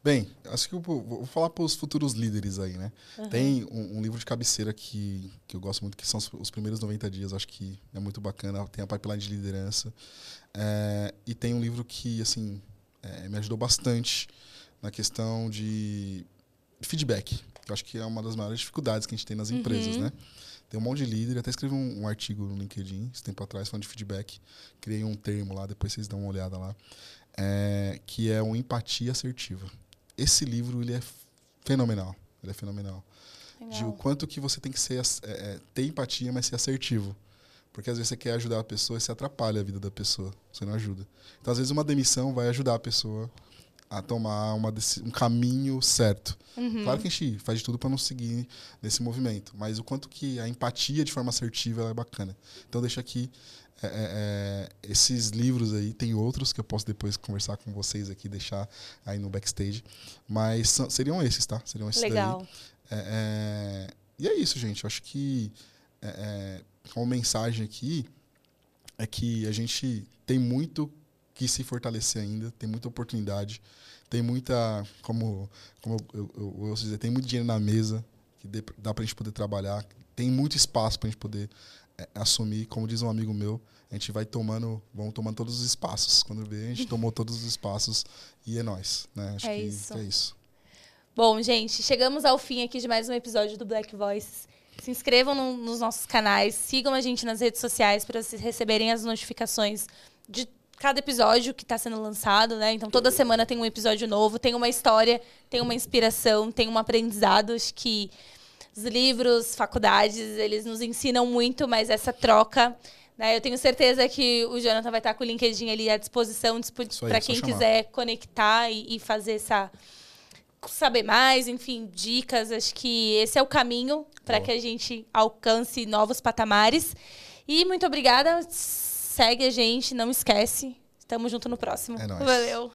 Bem, acho que eu vou falar para os futuros líderes aí, né? Uhum. Tem um, um, livro de cabeceira que, que eu gosto muito, que são os, os, primeiros 90 dias, acho que é muito bacana. Tem a pipeline de liderança. É, e tem um livro que, assim, é, me ajudou bastante na questão de feedback. Eu acho que é uma das maiores dificuldades que a gente tem nas uhum. empresas, né? Tem um monte de líder, até escrevi um, um, artigo no LinkedIn, esse tempo atrás, falando de feedback. Criei um termo lá, depois vocês dão uma olhada lá. É, que é uma empatia assertiva esse livro ele é fenomenal. Ele é fenomenal. Legal. De o quanto que você tem que ser, é, é, ter empatia, mas ser assertivo. Porque às vezes você quer ajudar a pessoa e você atrapalha a vida da pessoa. Você não ajuda. Então, às vezes, uma demissão vai ajudar a pessoa a tomar uma, um caminho certo. Uhum. Claro que a gente faz de tudo para não seguir nesse movimento, mas o quanto que a empatia de forma assertiva é bacana. Então, deixa aqui é, é, é, esses livros aí, tem outros que eu posso depois conversar com vocês aqui, deixar aí no backstage. Mas são, seriam esses, tá? Seriam esses Legal. É, é, e é isso, gente. Eu acho que uma mensagem aqui é que a gente tem muito que se fortalecer ainda, tem muita oportunidade, tem muita, como, como eu, eu, eu ouço dizer, tem muito dinheiro na mesa que dá para a gente poder trabalhar, tem muito espaço para a gente poder é, assumir, como diz um amigo meu, a gente vai tomando, vamos tomando todos os espaços. Quando vê, a gente tomou todos os espaços e é nós, né? Acho é que, isso. que é isso. Bom, gente, chegamos ao fim aqui de mais um episódio do Black Voices. Se inscrevam no, nos nossos canais, sigam a gente nas redes sociais para vocês receberem as notificações de cada episódio que está sendo lançado, né? Então toda semana tem um episódio novo, tem uma história, tem uma inspiração, tem um aprendizado. Acho que os livros, faculdades, eles nos ensinam muito, mas essa troca. Né, eu tenho certeza que o Jonathan vai estar com o LinkedIn ali à disposição para quem quiser conectar e, e fazer essa saber mais, enfim, dicas. Acho que esse é o caminho para que a gente alcance novos patamares. E muito obrigada. Segue a gente, não esquece. Tamo junto no próximo. É nóis. Valeu.